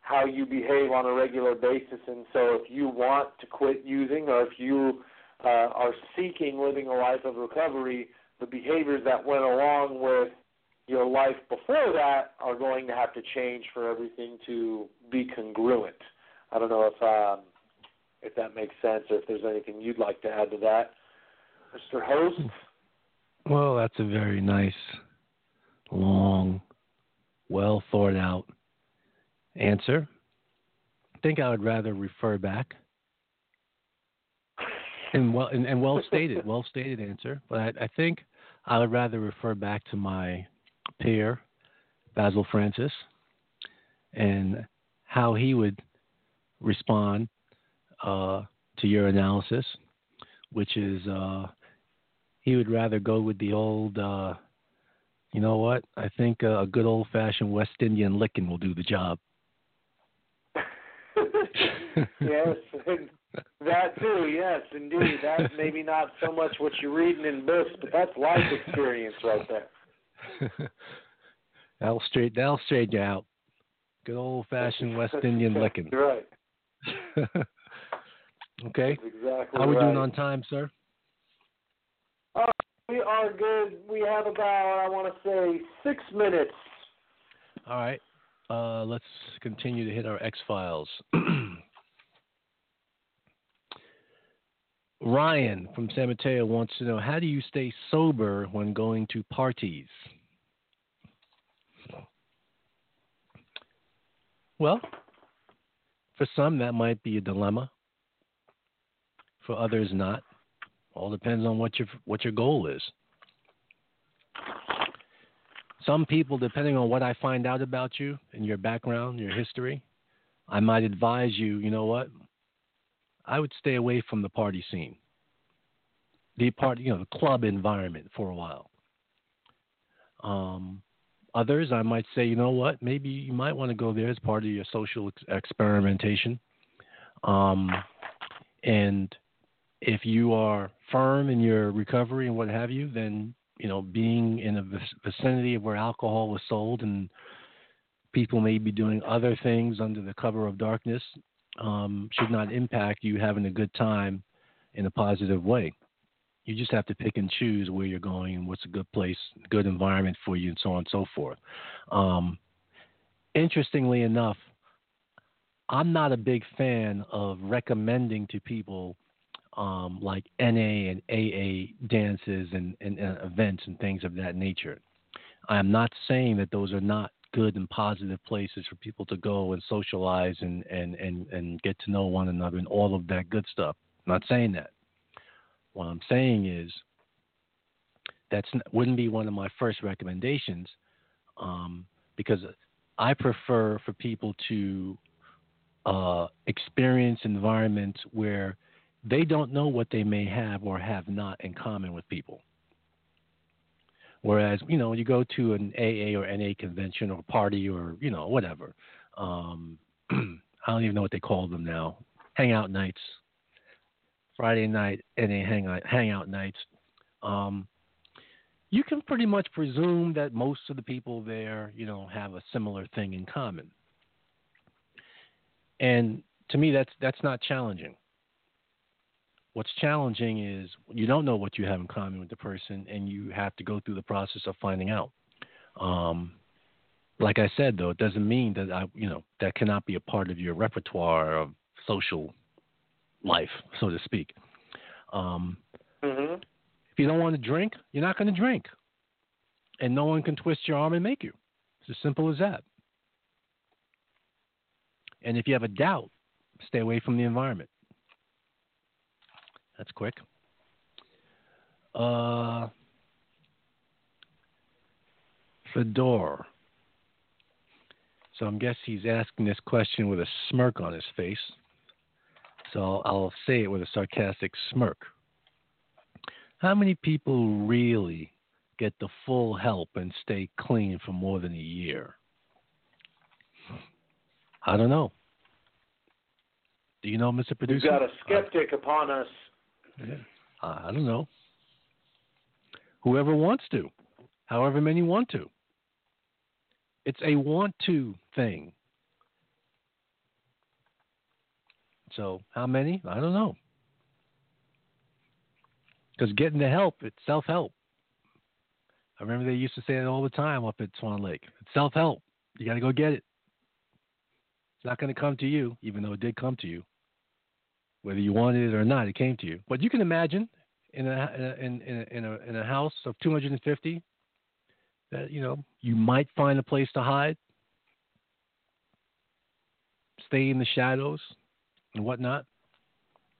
how you behave on a regular basis. And so, if you want to quit using, or if you uh, are seeking living a life of recovery, the behaviors that went along with your life before that are going to have to change for everything to be congruent. I don't know if um, if that makes sense, or if there's anything you'd like to add to that, Mr. Host. Well, that's a very nice, long, well thought out answer. I think I would rather refer back. And well and, and well stated, well stated answer. But I, I think I would rather refer back to my peer, Basil Francis, and how he would respond uh, to your analysis, which is uh, he would rather go with the old, uh, you know what? I think uh, a good old fashioned West Indian licking will do the job. yes, that too. Yes, indeed. That's maybe not so much what you're reading in books, but that's life experience right there. that'll straight that'll straighten you out. Good old fashioned West Indian licking. right. okay. That's exactly How are we right. doing on time, sir? Uh, we are good. We have about, I want to say, six minutes. All right. Uh, let's continue to hit our X files. Ryan from San Mateo wants to know how do you stay sober when going to parties? Well, for some, that might be a dilemma. For others, not. All depends on what your what your goal is. Some people, depending on what I find out about you and your background, your history, I might advise you. You know what? I would stay away from the party scene, the party, you know, the club environment for a while. Um, others, I might say, you know what? Maybe you might want to go there as part of your social ex- experimentation. Um, and if you are firm in your recovery and what have you, then you know being in a vicinity of where alcohol was sold and people may be doing other things under the cover of darkness um, should not impact you having a good time in a positive way. You just have to pick and choose where you're going and what's a good place, good environment for you, and so on and so forth. Um, interestingly enough, I'm not a big fan of recommending to people um, like NA and AA dances and, and, and events and things of that nature. I am not saying that those are not good and positive places for people to go and socialize and, and, and, and get to know one another and all of that good stuff. I'm not saying that. What I'm saying is that's wouldn't be one of my first recommendations um, because I prefer for people to uh, experience environments where they don't know what they may have or have not in common with people. Whereas, you know, you go to an AA or NA convention or party or, you know, whatever. Um, I don't even know what they call them now. Hangout nights, Friday night NA hangout, nights. Um, you can pretty much presume that most of the people there, you know, have a similar thing in common. And to me, that's that's not challenging. What's challenging is you don't know what you have in common with the person, and you have to go through the process of finding out. Um, like I said, though, it doesn't mean that I, you know, that cannot be a part of your repertoire of social life, so to speak. Um, Mm-hmm. if you don't want to drink, you're not going to drink, and no one can twist your arm and make you. It's as simple as that. And if you have a doubt, stay away from the environment. That's quick. Uh, Fedor. So I'm guess he's asking this question with a smirk on his face. So I'll say it with a sarcastic smirk. How many people really get the full help and stay clean for more than a year? I don't know. Do you know, Mr. Producer? We've got a skeptic upon us. Yeah. I don't know. Whoever wants to, however many want to. It's a want to thing. So, how many? I don't know. Because getting the help, it's self help. I remember they used to say it all the time up at Swan Lake. It's self help. You got to go get it. It's not going to come to you, even though it did come to you. Whether you wanted it or not, it came to you. But you can imagine in a in in a, in a, in a house of 250 that you know you might find a place to hide, stay in the shadows and whatnot.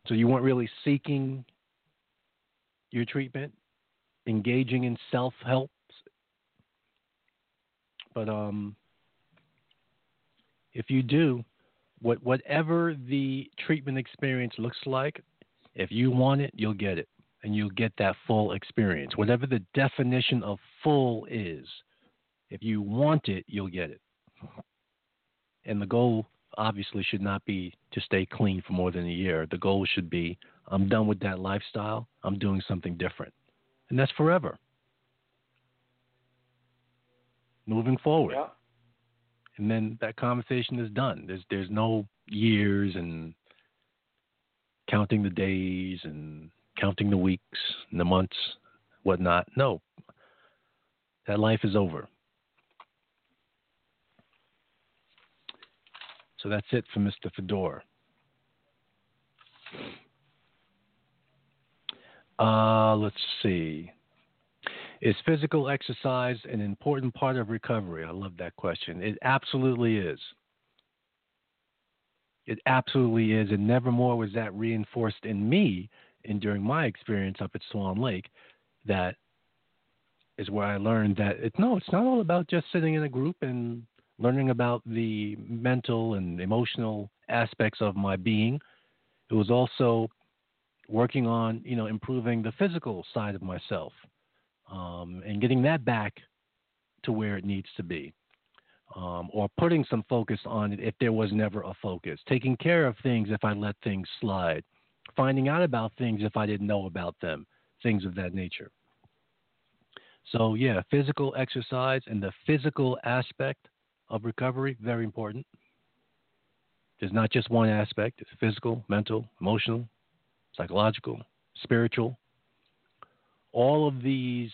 So you weren't really seeking your treatment, engaging in self help. But um, if you do, what whatever the treatment experience looks like, if you want it, you'll get it, and you'll get that full experience. Whatever the definition of full is, if you want it, you'll get it. And the goal obviously should not be to stay clean for more than a year. The goal should be I'm done with that lifestyle. I'm doing something different. And that's forever. Moving forward. Yeah. And then that conversation is done. There's there's no years and counting the days and counting the weeks and the months, whatnot. No. That life is over. So that's it for Mr. Fedor. Uh, let's see. Is physical exercise an important part of recovery? I love that question. It absolutely is. It absolutely is. And never more was that reinforced in me and during my experience up at Swan Lake that is where I learned that it, no, it's not all about just sitting in a group and learning about the mental and emotional aspects of my being. It was also working on, you know, improving the physical side of myself um, and getting that back to where it needs to be. Um, or putting some focus on it if there was never a focus, taking care of things if I let things slide, finding out about things if I didn't know about them, things of that nature. So, yeah, physical exercise and the physical aspect of recovery, very important. There's not just one aspect, it's physical, mental, emotional, psychological, spiritual. All of these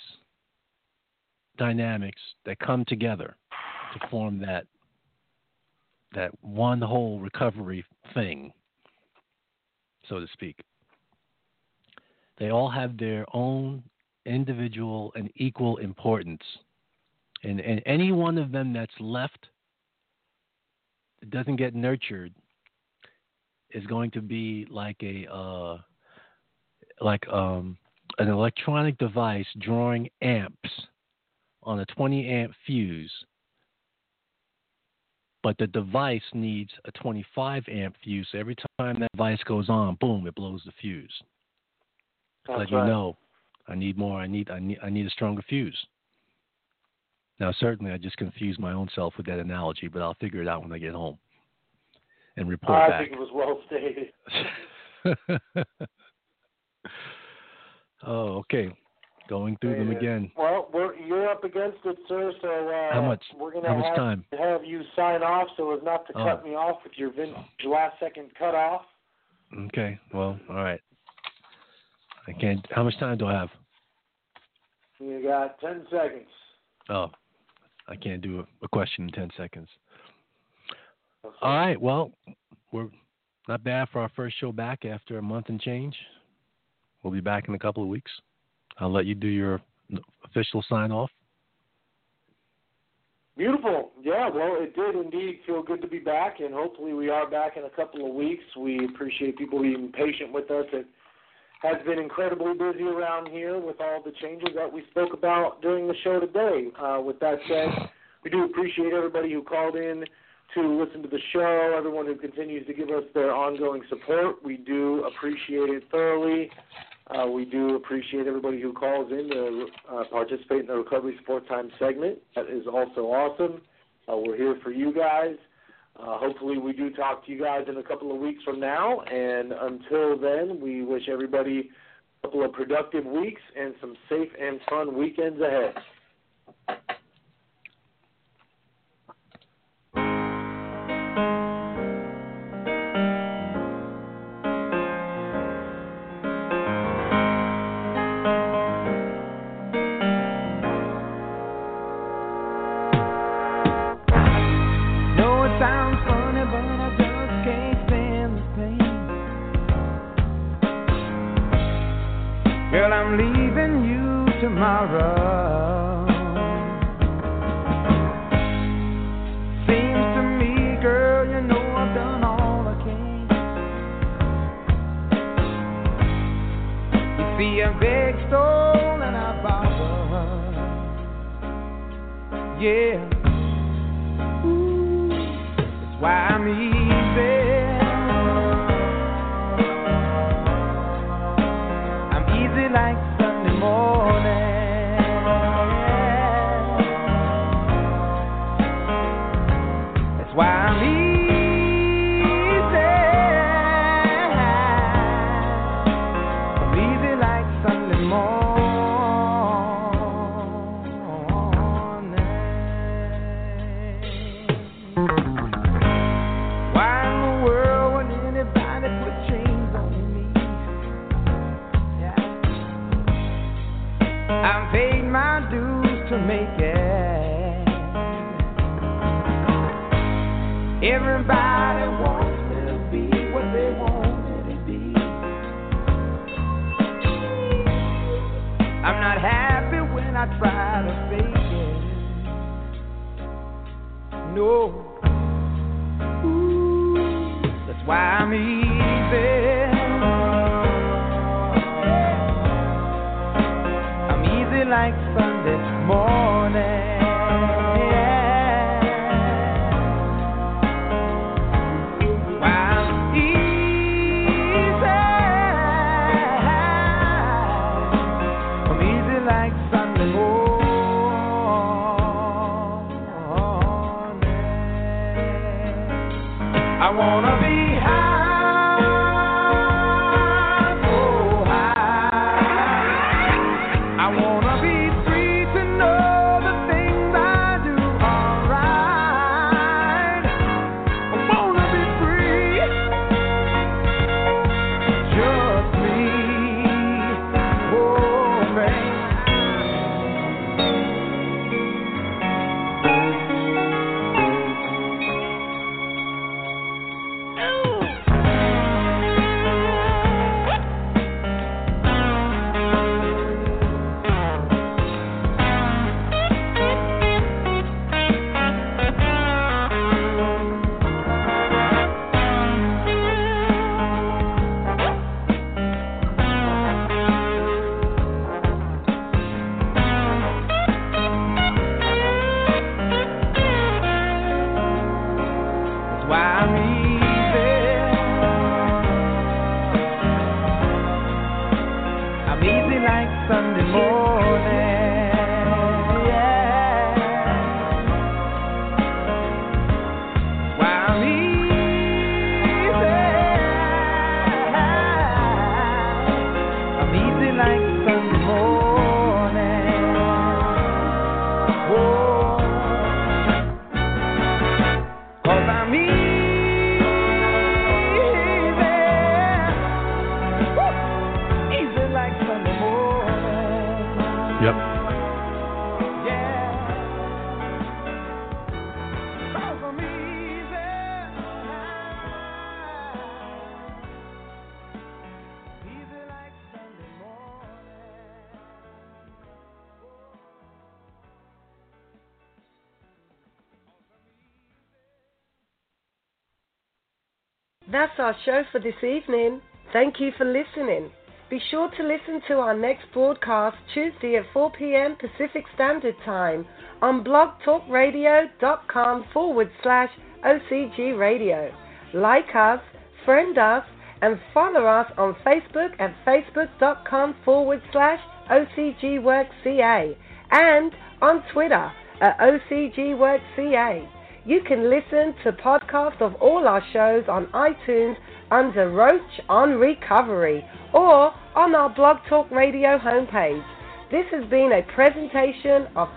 dynamics that come together to form that that one whole recovery thing, so to speak. They all have their own individual and equal importance. And, and any one of them that's left that doesn't get nurtured is going to be like a uh, like um, an electronic device drawing amps on a 20 amp fuse, but the device needs a 25 amp fuse. So every time that device goes on, boom, it blows the fuse. That's Let right. you know, I need more. I need I need I need a stronger fuse. Now, certainly, I just confused my own self with that analogy, but I'll figure it out when I get home and report I back. think it was well stated. oh, okay. Going through them again. Well, we're, you're up against it, sir. So uh, How much- We're gonna how much have, time? have you sign off so as not to Oh. cut me off with your vin- last second cut off. Okay. Well, all right. I can't. How much time do I have? You got ten seconds. Oh, I can't do a, a question in ten seconds. All right. Well, we're not bad for our first show back after a month and change. We'll be back in a couple of weeks. I'll let you do your official sign off. Beautiful. Yeah, well, it did indeed feel good to be back, and hopefully we are back in a couple of weeks. We appreciate people being patient with us It has been incredibly busy around here with all the changes that we spoke about during the show today. Uh, with that said, we do appreciate everybody who called in to listen to the show, everyone who continues to give us their ongoing support. We do appreciate it thoroughly. Uh, we do appreciate everybody who calls in to uh, participate in the Recovery Support Time segment. That is also awesome. Uh, we're here for you guys. Uh, hopefully, we do talk to you guys in a couple of weeks from now. And until then, we wish everybody a couple of productive weeks and some safe and fun weekends ahead. Make it. Everybody wants to be what they want to be. I'm not happy when I try to fake it. No. Ooh, That's why I'm easy. Our show for this evening. Thank you for listening. Be sure to listen to our next broadcast Tuesday at 4 p.m. Pacific Standard Time on blogtalkradio.com forward slash OCG Radio. Like us, friend us, and follow us on Facebook at facebook.com forward slash OCGWorkCA and on Twitter at OCGWorkCA. You can listen to podcasts of all our shows on iTunes under Roach on Recovery or on our Blog Talk Radio homepage. This has been a presentation of.